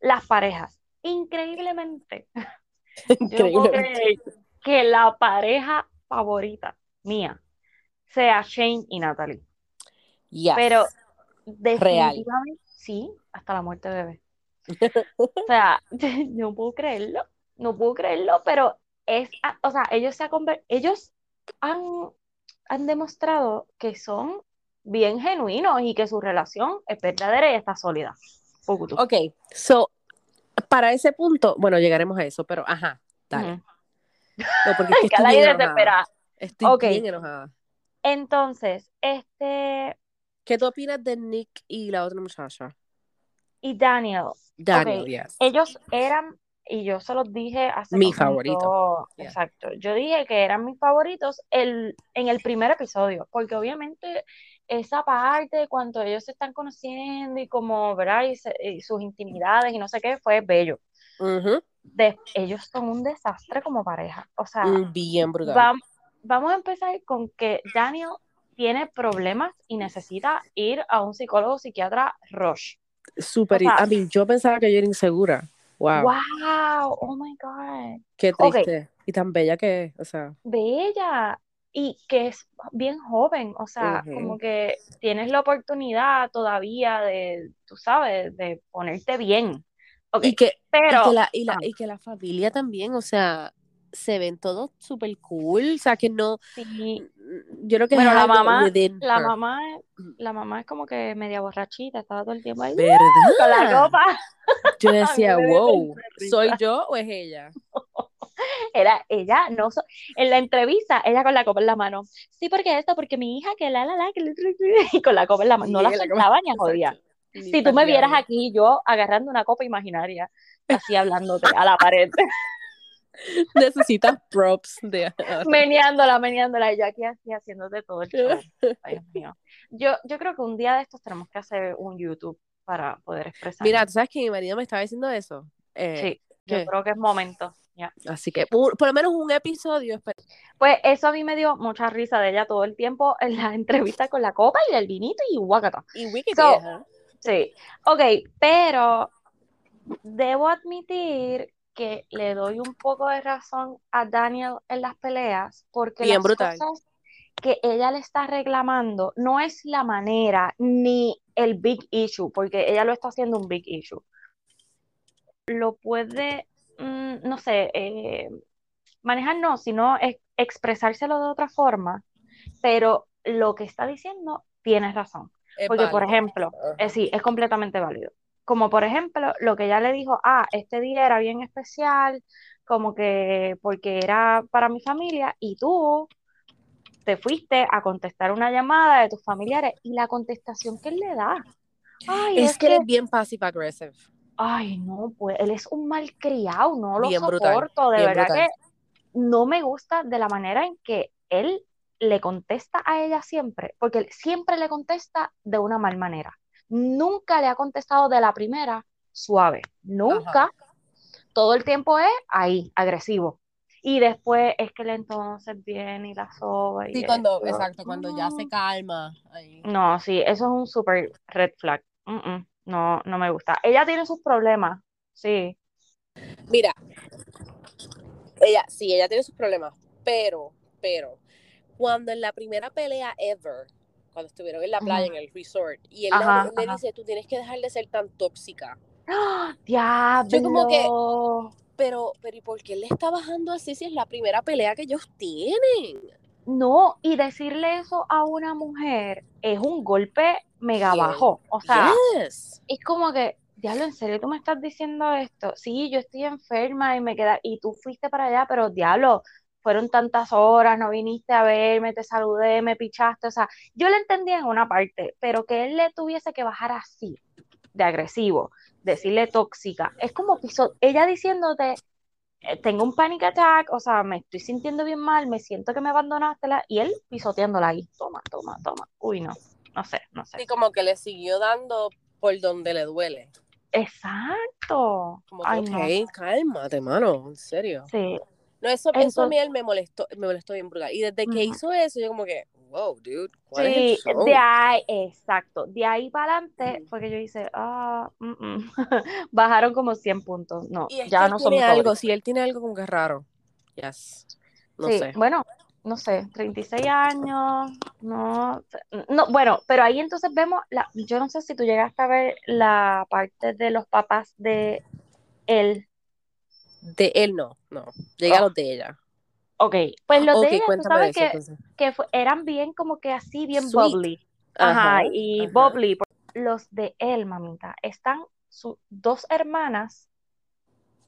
Speaker 2: las parejas. Increíblemente. Increíblemente que la pareja favorita mía sea Shane y Natalie. Pero definitivamente, sí, hasta la muerte bebé. O sea, no puedo creerlo, no puedo creerlo, pero es, o sea, ellos se ellos han, han demostrado que son bien genuinos y que su relación es verdadera y está sólida.
Speaker 1: Ok, so, para ese punto, bueno, llegaremos a eso, pero ajá, dale.
Speaker 2: No, porque es que estoy bien enojada. Estoy bien enojada. Entonces, este...
Speaker 1: ¿Qué tú opinas de Nick y la otra muchacha?
Speaker 2: Y Daniel.
Speaker 1: Daniel, yes.
Speaker 2: Ellos eran, y yo se los dije hace
Speaker 1: Mi favorito.
Speaker 2: Exacto. Yo dije que eran mis favoritos el, en el primer episodio, porque obviamente esa parte, cuando ellos se están conociendo y como, ¿verdad? Y, sus intimidades y no sé qué, fue bello. De, ellos son un desastre como pareja. O sea,
Speaker 1: mm, bien brutal.
Speaker 2: vamos a empezar con que Daniel tiene problemas y necesita ir a un psicólogo psiquiatra Roche.
Speaker 1: Súper, a mí yo pensaba que yo era insegura. Wow.
Speaker 2: Wow, oh my God.
Speaker 1: Qué triste. Y tan bella que es, o sea.
Speaker 2: Bella y que es bien joven, o sea, como que tienes la oportunidad todavía de, tú sabes, de ponerte bien.
Speaker 1: Y, que, pero, la, y, la, y que la familia también, o sea, se ven todos súper cool, o sea, que no,
Speaker 2: sí.
Speaker 1: yo creo que
Speaker 2: bueno, la mamá, la mamá, la mamá es como que media borrachita, estaba todo el tiempo ahí,
Speaker 1: ¿verdad?
Speaker 2: con la copa.
Speaker 1: Yo decía, wow, ¿soy yo o es ella?
Speaker 2: Era ella, no, en la entrevista, ella con la copa en la mano. Sí, porque esto, porque mi hija, que la, la, la, que y con la copa en la mano. No la soltaba ni a jodía. Si tú me vieras aquí, yo agarrando una copa imaginaria, así hablándote a la pared.
Speaker 1: Necesitas props de
Speaker 2: meneándola, meneándola, y yo aquí así haciéndote todo el show. Ay, Dios mío. Yo, yo creo que un día de estos tenemos que hacer un YouTube para poder expresar.
Speaker 1: Mira, ¿tú sabes que mi marido me estaba diciendo eso?
Speaker 2: Eh, sí, yo creo que es momento.
Speaker 1: Así que por, lo menos un episodio.
Speaker 2: Pues eso a mí me dio mucha risa de ella todo el tiempo en la entrevista con la copa y el vinito y guacata.
Speaker 1: Y Wikipedia.
Speaker 2: Sí, ok, pero debo admitir que le doy un poco de razón a Daniel en las peleas porque las cosas que ella le está reclamando no es la manera ni el big issue, porque ella lo está haciendo un big issue. Lo puede Mm, no sé, eh, manejar no, sino expresárselo de otra forma, pero lo que está diciendo tiene razón. Porque, por ejemplo, eh, sí, es completamente válido. Como por ejemplo, lo que ella le dijo, ah, este día era bien especial, como que porque era para mi familia, y tú te fuiste a contestar una llamada de tus familiares y la contestación que él le da.
Speaker 1: es, que, es bien passive aggressive
Speaker 2: ay, no, pues él es un malcriado, no lo soporto, de verdad que no me gusta de la manera en que él le contesta a ella siempre, porque siempre le contesta de una mal manera. Nunca le ha contestado de la primera suave, nunca. Todo el tiempo es ahí, agresivo. Y después es que él entonces viene y la soba.
Speaker 1: sí, cuando, exacto, cuando ya se calma.
Speaker 2: No, sí, eso es un super red flag. No, no me gusta. Ella tiene sus problemas, sí.
Speaker 1: Mira, ella, sí, ella tiene sus problemas, pero, pero, cuando en la primera pelea ever, cuando estuvieron en la playa, en el resort, y él, le, dice, tú tienes que dejar de ser tan tóxica.
Speaker 2: ¡Ah! Diablo.
Speaker 1: Yo como que, pero, pero ¿y por qué él le está bajando así si es la primera pelea que ellos tienen?
Speaker 2: No, y decirle eso a una mujer es un golpe mega bajo. O sea, es como que, diablo, ¿en serio tú me estás diciendo esto? Sí, yo estoy enferma y me queda, y tú fuiste para allá, pero diablo, fueron tantas horas, no viniste a verme, te saludé, me pichaste, o sea, yo le entendía en una parte, pero que él le tuviese que bajar así, de agresivo, decirle tóxica, es como piso, ella diciéndote, eh, tengo un panic attack, o sea, me estoy sintiendo bien mal, me siento que me abandonaste, la, y él pisoteándola ahí, toma, toma, toma, uy, no no sé, no sé.
Speaker 1: Y como que le siguió dando por donde le duele.
Speaker 2: Exacto.
Speaker 1: Como que, ok, cálmate, mano, en serio.
Speaker 2: Sí.
Speaker 1: No, eso, eso a mí él me molestó, me molestó bien brutal. Y desde que hizo eso, yo como que, wow, dude, ¿cuál sí,
Speaker 2: de ahí, exacto. De ahí para adelante fue que yo hice, ah, bajaron como 100 puntos. No, ya no somos
Speaker 1: algo, si él tiene algo como que raro. Yes. No
Speaker 2: sí,
Speaker 1: sé.
Speaker 2: Bueno, no sé, 36 años, No, no, bueno, pero ahí entonces vemos, la, yo no sé si tú llegaste a ver la parte de los papás de él.
Speaker 1: De él no, no. Llega a
Speaker 2: Oh.
Speaker 1: los de ella.
Speaker 2: Ok, pues los
Speaker 1: Ok,
Speaker 2: de ella, tú sabes
Speaker 1: eso,
Speaker 2: que,
Speaker 1: entonces.
Speaker 2: que fue- eran bien como que así, bien
Speaker 1: Sweet.
Speaker 2: bubbly. Ajá,
Speaker 1: Ajá,
Speaker 2: y
Speaker 1: ajá.
Speaker 2: bubbly. Los de él, mamita, están sus dos hermanas.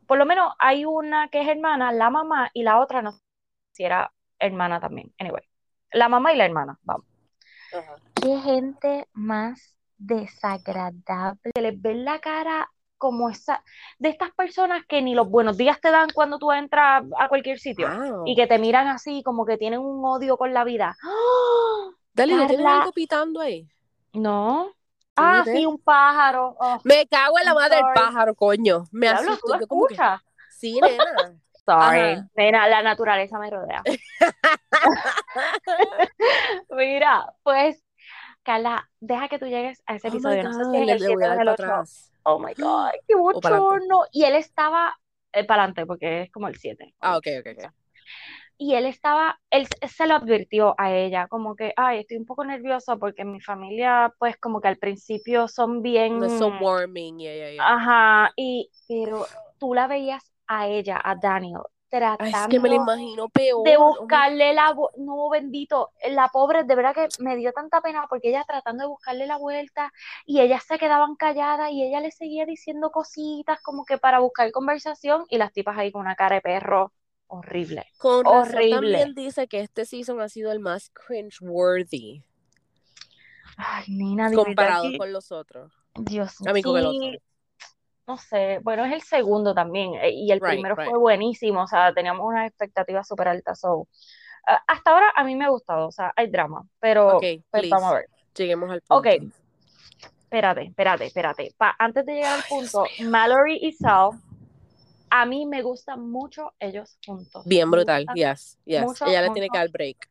Speaker 2: Por lo menos hay una que es hermana, la mamá, y la otra no sé si era hermana también. Anyway, la mamá y la hermana, vamos.
Speaker 1: Ajá.
Speaker 2: Qué gente más desagradable. Se les ve la cara como esa, de estas personas que ni los buenos días te dan cuando tú entras a cualquier sitio
Speaker 1: Wow.
Speaker 2: y que te miran así como que tienen un odio con la vida. ¡Ah!
Speaker 1: Dale, ¿no tienes algo pitando ahí?
Speaker 2: No. Ah, sí, un pájaro. Oh,
Speaker 1: Me cago en la madre del pájaro, coño. Me
Speaker 2: diablo,
Speaker 1: asusto.
Speaker 2: ¿tú
Speaker 1: Yo como que,
Speaker 2: escuchas?
Speaker 1: sí, nena.
Speaker 2: Sorry.
Speaker 1: Ajá.
Speaker 2: Nena, la naturaleza me rodea. Mira, pues, Carla, deja que tú llegues a ese
Speaker 1: Oh
Speaker 2: episodio. No sé si es el
Speaker 1: le
Speaker 2: 7
Speaker 1: voy a
Speaker 2: o el
Speaker 1: para
Speaker 2: 8.
Speaker 1: atrás.
Speaker 2: Oh my God, qué bochorno. Y él estaba para adelante, porque es como el 7.
Speaker 1: Ah, ok, ok, ok.
Speaker 2: Y él estaba, él se- lo advirtió a ella, como que, ay, estoy un poco nervioso porque mi familia, pues, como que al principio son bien,
Speaker 1: No es so warming, yeah, yeah, yeah.
Speaker 2: ajá, y, pero tú la veías a ella, a Daniel,
Speaker 1: Ay, es que me lo
Speaker 2: tratando
Speaker 1: imagino peor.
Speaker 2: de buscarle la, no, bendito, la pobre, de verdad que me dio tanta pena porque ella tratando de buscarle la vuelta y ellas se quedaban calladas y ella le seguía diciendo cositas como que para buscar conversación y las tipas ahí con una cara de perro horrible,
Speaker 1: Con
Speaker 2: horrible.
Speaker 1: también dice que este season ha sido el más cringe-worthy
Speaker 2: Ay, nena,
Speaker 1: comparado
Speaker 2: que,
Speaker 1: con los otros.
Speaker 2: Dios
Speaker 1: A mí con el
Speaker 2: sí,
Speaker 1: otro.
Speaker 2: No sé, bueno, es el segundo también eh, y el
Speaker 1: Right,
Speaker 2: primero
Speaker 1: right.
Speaker 2: fue buenísimo, o sea, teníamos unas expectativas súper altas, so, ah, hasta ahora a mí me ha gustado, o sea, hay drama, pero
Speaker 1: Ok,
Speaker 2: pues vamos a ver.
Speaker 1: Lleguemos al
Speaker 2: Ok,
Speaker 1: punto.
Speaker 2: espérate, espérate, espérate. Pa- antes de llegar al punto, Mallory y Sal, a mí me gustan mucho ellos juntos.
Speaker 1: Bien brutal, yes, yes.
Speaker 2: mucho,
Speaker 1: Ella le tiene que dar break.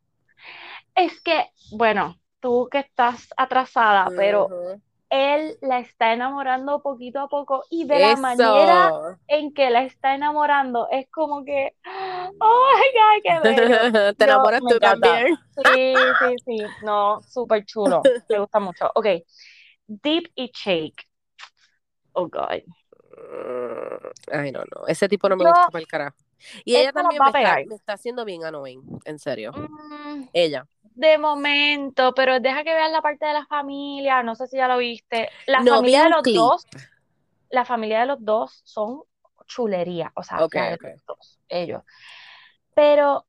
Speaker 2: Es que, bueno, tú que estás atrasada, pero. Él la está enamorando poquito a poco y de la manera en que la está enamorando es como que, oh my God, qué bello.
Speaker 1: Te enamoras tú también.
Speaker 2: Sí, sí, sí, no, súper chulo. Me gusta mucho. Ok, Deep y Shake. Oh God.
Speaker 1: Mm, Ay, no, no. Ese tipo no me
Speaker 2: Yo,
Speaker 1: gusta para el carajo. Y ella también me
Speaker 2: a
Speaker 1: está, me está haciendo bien annoying, en serio.
Speaker 2: Mm,
Speaker 1: Ella.
Speaker 2: De momento, pero deja que veas la parte de la familia. No sé si ya lo viste. La
Speaker 1: No,
Speaker 2: familia de los
Speaker 1: clip.
Speaker 2: dos, la familia de los dos son chulería. O sea, los dos, ellos. Pero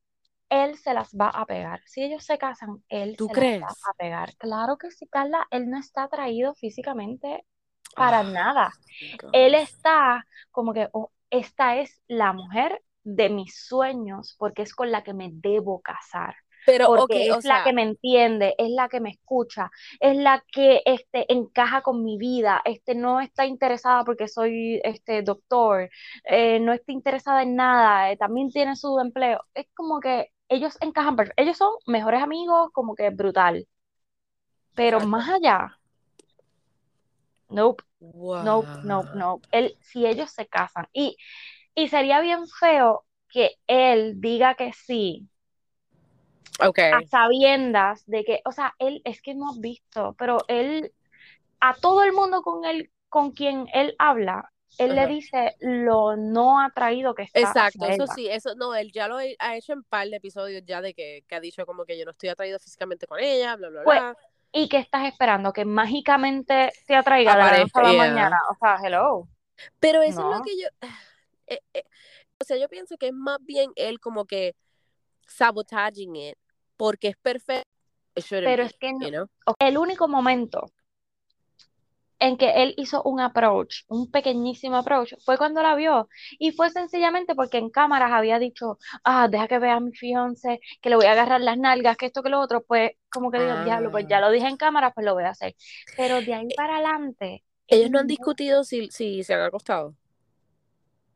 Speaker 2: él se las va a pegar. Si ellos se casan, él
Speaker 1: ¿Tú
Speaker 2: se las va a pegar. Claro que sí, Carla. Él no está atraído físicamente para
Speaker 1: Ah,
Speaker 2: nada. Él está como que, oh, esta es la mujer de mis sueños porque es con la que me debo casar.
Speaker 1: Pero,
Speaker 2: Porque es la que me entiende, es la que me escucha, es la que este, encaja con mi vida, este, no está interesada porque soy este, doctor, eh, no está interesada en nada, eh, también tiene su empleo. Es como que ellos encajan, ellos son mejores amigos, como que brutal. Pero
Speaker 1: exacto.
Speaker 2: más allá, nope, nope, nope,
Speaker 1: Wow.
Speaker 2: nope. Él, si ellos se casan, y, y sería bien feo que él diga que sí A sabiendas de que, o sea, él es que no has visto, pero él a todo el mundo con él, con quien él habla, él le dice lo no atraído que está
Speaker 1: Exacto, eso sí, eso no, él ya lo ha hecho en par de episodios ya de que, que ha dicho como que yo no estoy atraído físicamente con ella, bla, bla,
Speaker 2: Pues,
Speaker 1: bla.
Speaker 2: ¿y qué estás esperando? ¿Que mágicamente te atraiga de la noche a la
Speaker 1: yeah.
Speaker 2: mañana? O sea, hello.
Speaker 1: Pero eso es lo que yo, eh, eh, o sea, yo pienso que es más bien él como que sabotaging it, porque es perfecto,
Speaker 2: Pero es que no-
Speaker 1: you know?
Speaker 2: ok, el único momento en que él hizo un approach, un pequeñísimo approach, fue cuando la vio. Y fue sencillamente porque en cámaras había dicho, ah, deja que vea a mi fiance, que le voy a agarrar las nalgas, que esto, que lo otro. Pues como que digo, diablo, pues ya
Speaker 1: Ah.
Speaker 2: lo dije en cámaras, pues lo voy a hacer. Pero de ahí para adelante,
Speaker 1: Ellos no han discutido si, si se han acostado.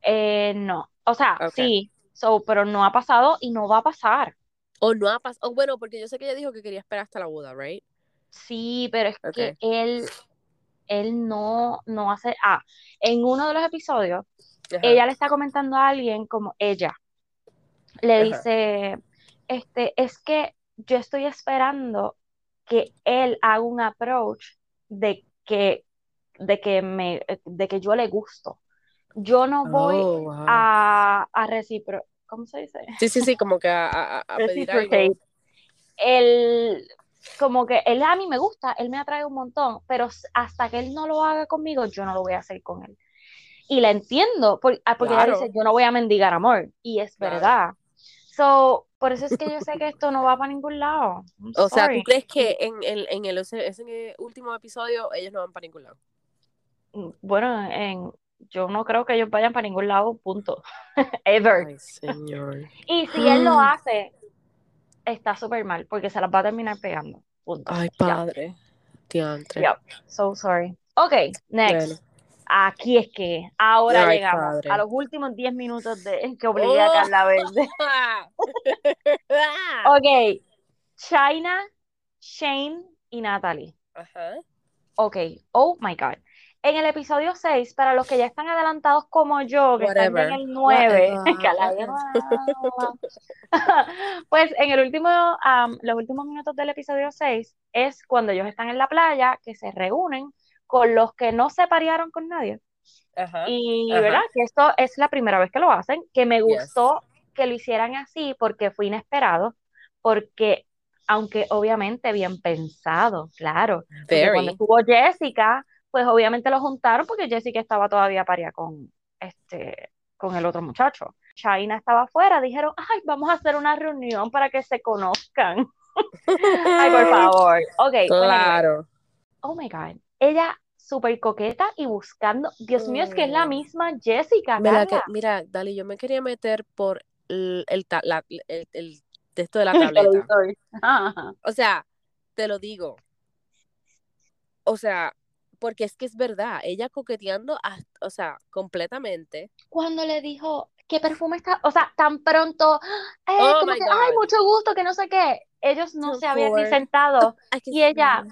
Speaker 2: eh, no. O sea, sí, so, pero no ha pasado y no va a pasar.
Speaker 1: O no ha pasado, bueno, porque yo sé que ella dijo que quería esperar hasta la boda, right?
Speaker 2: Sí, pero es que él, él no, no hace. Ah, en uno de los episodios,
Speaker 1: Ajá.
Speaker 2: ella le está comentando a alguien como ella. Le
Speaker 1: Ajá.
Speaker 2: dice, este, es que yo estoy esperando que él haga un approach de que, de que, me, de que yo le gusto. Yo no voy
Speaker 1: Oh, wow.
Speaker 2: a, a recipro... ¿Cómo se dice?
Speaker 1: Sí, sí, sí, como que a, a- a pedir algo.
Speaker 2: Él, como que él a mí me gusta, él me atrae un montón, pero hasta que él no lo haga conmigo, yo no lo voy a hacer con él. Y la entiendo, ah, porque ella
Speaker 1: Claro.
Speaker 2: dice, yo no voy a mendigar amor, y es
Speaker 1: Claro.
Speaker 2: verdad. So, por eso es que yo sé que esto no va para ningún lado. I'm
Speaker 1: O sea. ¿tú crees que en, en, en el, ese- ese último episodio ellos no van para ningún lado?
Speaker 2: Mm, Bueno, en, yo no creo que ellos vayan para ningún lado, punto. Ever.
Speaker 1: Ay, señor.
Speaker 2: Y si él lo hace, está súper mal, porque se las va a terminar pegando. Punto.
Speaker 1: Ay, padre. Diantre.
Speaker 2: Yep. So sorry. Ok, next.
Speaker 1: Bueno.
Speaker 2: Aquí es que ahora
Speaker 1: Ay,
Speaker 2: llegamos
Speaker 1: padre.
Speaker 2: a los últimos 10 minutos de que obligué a
Speaker 1: Oh.
Speaker 2: Carla Verde. Ok, China, Shane y Natalie.
Speaker 1: Ajá.
Speaker 2: Ok, oh my God. En el episodio 6, para los que ya están adelantados como yo, que están
Speaker 1: Whatever.
Speaker 2: en el 9,
Speaker 1: Whatever.
Speaker 2: Carla, ya no- pues en el último, am, los últimos minutos del episodio 6 es cuando ellos están en la playa, que se reúnen con los que no se parearon con nadie. Y verdad que esto es la primera vez que lo hacen, que me
Speaker 1: Yes.
Speaker 2: gustó que lo hicieran así porque fue inesperado, porque aunque obviamente bien pensado, claro, cuando estuvo Jessica, pues obviamente lo juntaron porque Jessica estaba todavía paria con este con el otro muchacho. China estaba afuera, dijeron, ay, vamos a hacer una reunión para que se conozcan. Ay, por favor. Ok, pues.
Speaker 1: Claro.
Speaker 2: Oh my God. Ella súper coqueta y buscando. Dios mío, es que es la
Speaker 1: Mm.
Speaker 2: misma Jessica,
Speaker 1: que-
Speaker 2: Carla.
Speaker 1: mira, Dali, yo me quería meter por el, el, la- el, el texto de la tableta. O sea, te lo digo. O sea, porque es que es verdad, ella coqueteando, a, o sea, completamente.
Speaker 2: Cuando le dijo, ¿qué perfume está? O sea, tan pronto, eh,
Speaker 1: oh
Speaker 2: como que, ay, mucho gusto, que no sé qué. Ellos no se habían ni sentado. Y ella,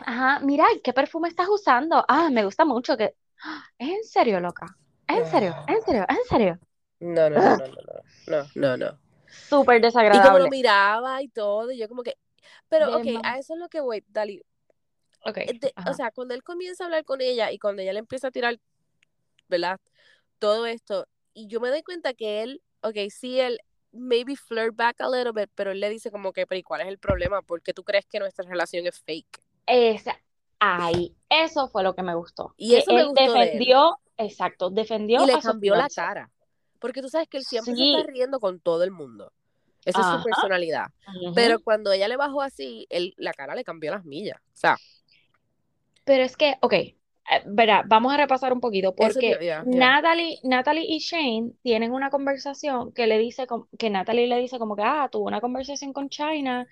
Speaker 2: ajá, mira, ¿qué perfume estás usando? Ah, me gusta mucho, que, en serio, loca? En serio? ¿En serio? ¿En serio?
Speaker 1: No, no, no, no, no, no, no, no.
Speaker 2: Súper desagradable.
Speaker 1: Y como lo miraba y todo, yo como que, pero, Bien,
Speaker 2: ok,
Speaker 1: a eso es lo que voy, Dali,
Speaker 2: Ok,
Speaker 1: Eh, de-
Speaker 2: ajá.
Speaker 1: o sea, cuando él comienza a hablar con ella y cuando ella le empieza a tirar, ¿verdad? Todo esto, y yo me doy cuenta que él, ok, sí, él maybe flirt back a little bit, pero él le dice como que, pero ¿y cuál es el problema? ¿Por qué tú crees que nuestra relación es fake?
Speaker 2: Esa, ahí, eso fue lo que me gustó.
Speaker 1: Y eso me
Speaker 2: él
Speaker 1: gustó de él.
Speaker 2: defendió, exacto, defendió
Speaker 1: Y le
Speaker 2: a
Speaker 1: cambió la cara. Porque tú sabes que él siempre se está riendo con todo el mundo. Esa es
Speaker 2: Ajá.
Speaker 1: su personalidad.
Speaker 2: Ujú.
Speaker 1: Pero cuando ella le bajó así, él, la cara le cambió las millas. O sea,
Speaker 2: Pero es que, ok, eh, verá, vamos a repasar un poquito, porque. Natalie, Natalie y Shane tienen una conversación que le dice, que Natalie le dice como que, ah, tuvo una conversación con China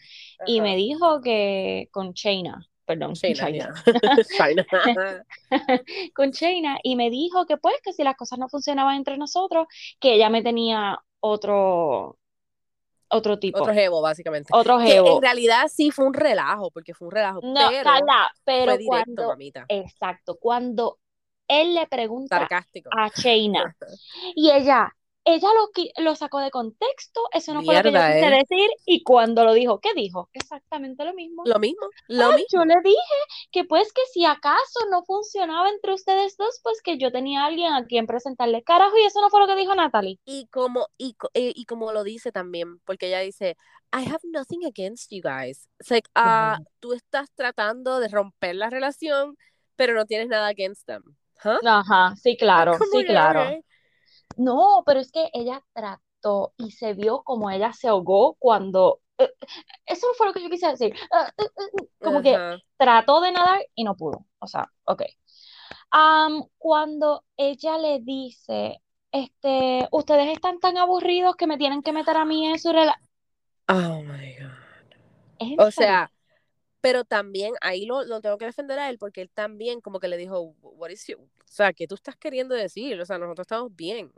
Speaker 2: y me dijo que, con China, perdón,
Speaker 1: China,
Speaker 2: China,
Speaker 1: ya. China.
Speaker 2: con China y me dijo que pues que si las cosas no funcionaban entre nosotros, que ella me tenía otro, otro tipo,
Speaker 1: Otro jevo, básicamente.
Speaker 2: otro
Speaker 1: Que
Speaker 2: jevo.
Speaker 1: en realidad sí fue un relajo, porque fue un relajo,
Speaker 2: No,
Speaker 1: pero
Speaker 2: Carla, pero
Speaker 1: fue directo,
Speaker 2: cuando,
Speaker 1: mamita.
Speaker 2: exacto, cuando él le pregunta
Speaker 1: Sarcástico.
Speaker 2: a China y ella, ella lo, lo sacó de contexto, eso no fue lo que yo quise
Speaker 1: ¿eh?
Speaker 2: decir y cuando lo dijo, ¿qué dijo? Exactamente lo mismo.
Speaker 1: Lo mismo, lo
Speaker 2: Ah,
Speaker 1: mismo.
Speaker 2: yo le dije que pues que si acaso no funcionaba entre ustedes dos, pues que yo tenía a alguien a quien presentarle. Carajo, y eso no fue lo que dijo Natalie.
Speaker 1: Y como, y, eh, y como lo dice también, porque ella dice, I have nothing against you guys. It's like, ah, tú estás tratando de romper la relación, pero no tienes nada against them. ¿Huh?
Speaker 2: Ajá, sí, claro, sí, claro. No, pero es que ella trató y se vio como ella se ahogó cuando... eh, eso fue lo que yo quise decir. Ah, eh, eh, como que trató de nadar y no pudo. O sea, ok. Cuando ella le dice, este, ustedes están tan aburridos que me tienen que meter a mí en su relación.
Speaker 1: Oh my God.
Speaker 2: ¿En
Speaker 1: O
Speaker 2: serio?
Speaker 1: sea, pero también ahí lo, lo tengo que defender a él porque él también como que le dijo, what is your-" o sea, ¿qué tú estás queriendo decir? O sea, nosotros estamos bien.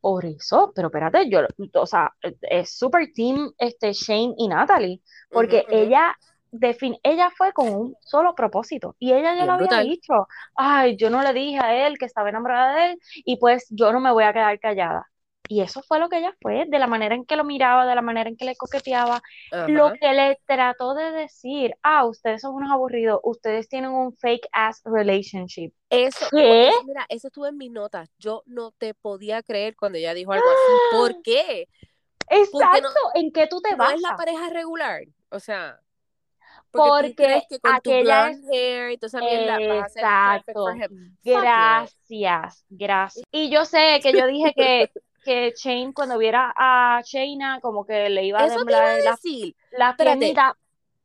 Speaker 2: Por eso, pero espérate, yo, o sea, es super team este, Shane y Natalie, porque
Speaker 1: Ujú, ujú.
Speaker 2: ella, defin- ella fue con un solo propósito y ella ya lo había dicho, ay, yo no le dije a él que estaba enamorada de él y pues yo no me voy a quedar callada. Y eso fue lo que ella fue, de la manera en que lo miraba, de la manera en que le coqueteaba, lo que le trató de decir, ah, ustedes son unos aburridos, ustedes tienen un fake ass relationship.
Speaker 1: Eso,
Speaker 2: ¿Qué?
Speaker 1: mira, eso estuvo en mis notas. Yo no te podía creer cuando ella dijo algo así. ¿Por qué?
Speaker 2: Exacto,
Speaker 1: no-
Speaker 2: ¿en qué tú te
Speaker 1: No
Speaker 2: basas?
Speaker 1: es la pareja regular. O sea, porque,
Speaker 2: Porque
Speaker 1: tú crees que con tu
Speaker 2: aquella
Speaker 1: blonde hair y toda esa mierda vas a ser perfect
Speaker 2: Exacto.
Speaker 1: for him. Fuck it.
Speaker 2: Gracias, gracias. Y yo sé que yo dije que, que Shane cuando viera a Shayna como que le iba a
Speaker 1: Eso te iba a
Speaker 2: temblar las
Speaker 1: decir.
Speaker 2: las
Speaker 1: Espérate,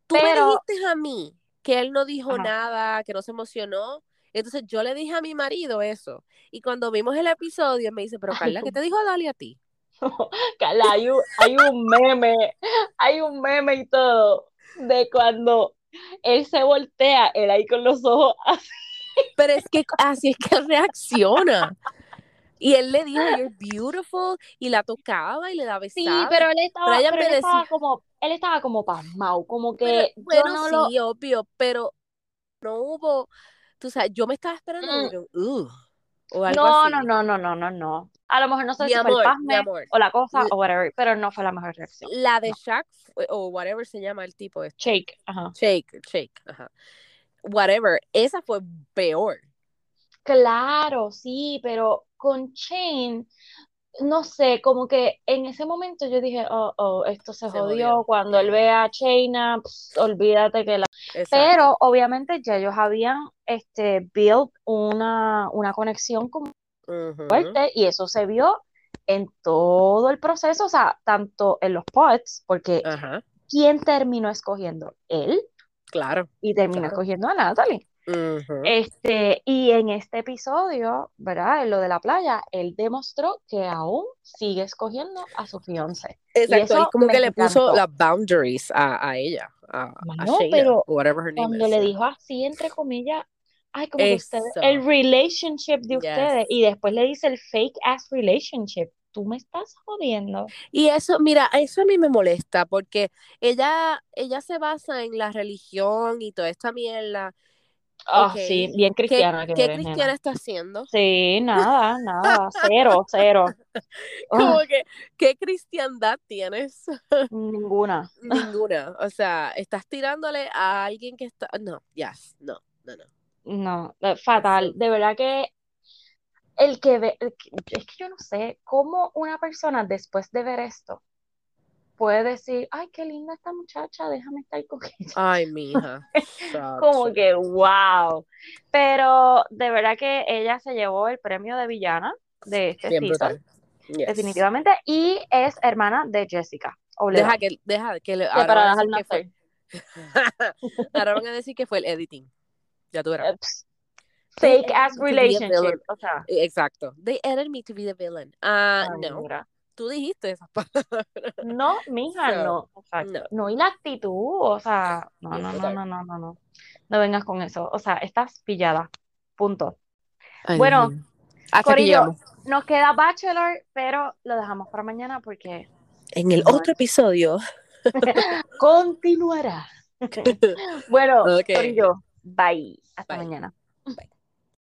Speaker 1: Tú
Speaker 2: pero
Speaker 1: me dijiste a mí que él no dijo
Speaker 2: Ajá.
Speaker 1: nada, que no se emocionó. Entonces yo le dije a mi marido eso. Y cuando vimos el episodio, me dice, pero Carla, ¿qué te dijo Dali a ti?
Speaker 2: Carla, hay un, hay un meme, hay un meme y todo de cuando él se voltea, él ahí con los ojos así.
Speaker 1: Pero es que así es que reacciona. Y él le dijo, you're beautiful, y la tocaba y le daba
Speaker 2: Sí,
Speaker 1: besaba.
Speaker 2: pero él estaba,
Speaker 1: Pero
Speaker 2: pero como, él estaba como pasmado, como que
Speaker 1: bueno,
Speaker 2: no lo,
Speaker 1: sí, obvio, pero no hubo, tú sabes, yo me estaba esperando
Speaker 2: Mm. no,
Speaker 1: así.
Speaker 2: no, no, no, no, no, no. A lo mejor no sé
Speaker 1: Mi
Speaker 2: si fue el
Speaker 1: amor,
Speaker 2: pasme
Speaker 1: amor,
Speaker 2: o la cosa o whatever, pero no fue la mejor reacción.
Speaker 1: la de
Speaker 2: No.
Speaker 1: Shaq, o whatever se llama el tipo este,
Speaker 2: Shake, ajá.
Speaker 1: Shake, Shake, ajá. Whatever, esa fue peor.
Speaker 2: Claro, sí, pero con Shane, no sé, como que en ese momento yo dije, oh, oh, esto se,
Speaker 1: Se
Speaker 2: jodió.
Speaker 1: jodió.
Speaker 2: Cuando él ve a Shayna, pss, olvídate que la...
Speaker 1: Exacto.
Speaker 2: Pero obviamente ya ellos habían este, built una, una conexión como
Speaker 1: Ujú.
Speaker 2: fuerte y eso se vio en todo el proceso, o sea, tanto en los pods, porque ¿quién terminó escogiendo? Él
Speaker 1: claro.
Speaker 2: y terminó
Speaker 1: Claro.
Speaker 2: escogiendo a Natalie.
Speaker 1: Ujú.
Speaker 2: Este, y en este episodio, ¿verdad? En lo de la playa, él demostró que aún sigue escogiendo a su fiancé.
Speaker 1: Exacto, él
Speaker 2: eso
Speaker 1: como que le puso las boundaries a, a ella, a, a
Speaker 2: Mano,
Speaker 1: Shayna,
Speaker 2: pero
Speaker 1: whatever her name
Speaker 2: Cuando
Speaker 1: is.
Speaker 2: le dijo así, entre comillas, ay, como que ustedes, el relationship de
Speaker 1: Yes.
Speaker 2: ustedes, y después le dice el fake ass relationship. Tú me estás jodiendo.
Speaker 1: Y eso, mira, eso a mí me molesta porque ella, ella se basa en la religión y toda esta mierda.
Speaker 2: Ah, sí, bien
Speaker 1: ¿Qué,
Speaker 2: cristiana que
Speaker 1: qué
Speaker 2: eres,
Speaker 1: cristiana
Speaker 2: nena.
Speaker 1: está haciendo?
Speaker 2: Sí, nada, nada, cero, cero.
Speaker 1: Como
Speaker 2: Ah,
Speaker 1: que, ¿qué cristiandad tienes?
Speaker 2: ninguna.
Speaker 1: Ninguna. O sea, estás tirándole a alguien que está. No, yes, no, no, no.
Speaker 2: No, eh, fatal. De verdad que el que ve, es que yo no sé cómo una persona después de ver esto puede decir, ay, qué linda esta muchacha, déjame estar con ella.
Speaker 1: Ay, mija.
Speaker 2: Como que, wow. Pero de verdad que ella se llevó el premio de villana de este
Speaker 1: Bien
Speaker 2: season,
Speaker 1: brutal. Yes.
Speaker 2: definitivamente, y es hermana de Jessica.
Speaker 1: Deja que, deja que le, ahora
Speaker 2: para
Speaker 1: van a decir que fue. ahora van a decir que fue el editing. Ya tú verás. They
Speaker 2: Fake ass relationship. O sea,
Speaker 1: Exacto. They edited me to be the villain. Ah,
Speaker 2: ay,
Speaker 1: no.
Speaker 2: mira.
Speaker 1: Tú dijiste esas palabras.
Speaker 2: No, mija,
Speaker 1: So,
Speaker 2: no. Exacto.
Speaker 1: no.
Speaker 2: No, y la actitud, o sea, no, no, no, no, no, no, no. No vengas con eso. O sea, estás pillada. Punto.
Speaker 1: Ay,
Speaker 2: Bueno, Corillo,
Speaker 1: llegamos.
Speaker 2: nos queda Bachelor, pero lo dejamos para mañana porque
Speaker 1: En el otro episodio.
Speaker 2: continuará. Bueno,
Speaker 1: Ok.
Speaker 2: Corillo, bye. Hasta
Speaker 1: Bye.
Speaker 2: mañana.
Speaker 1: Bye.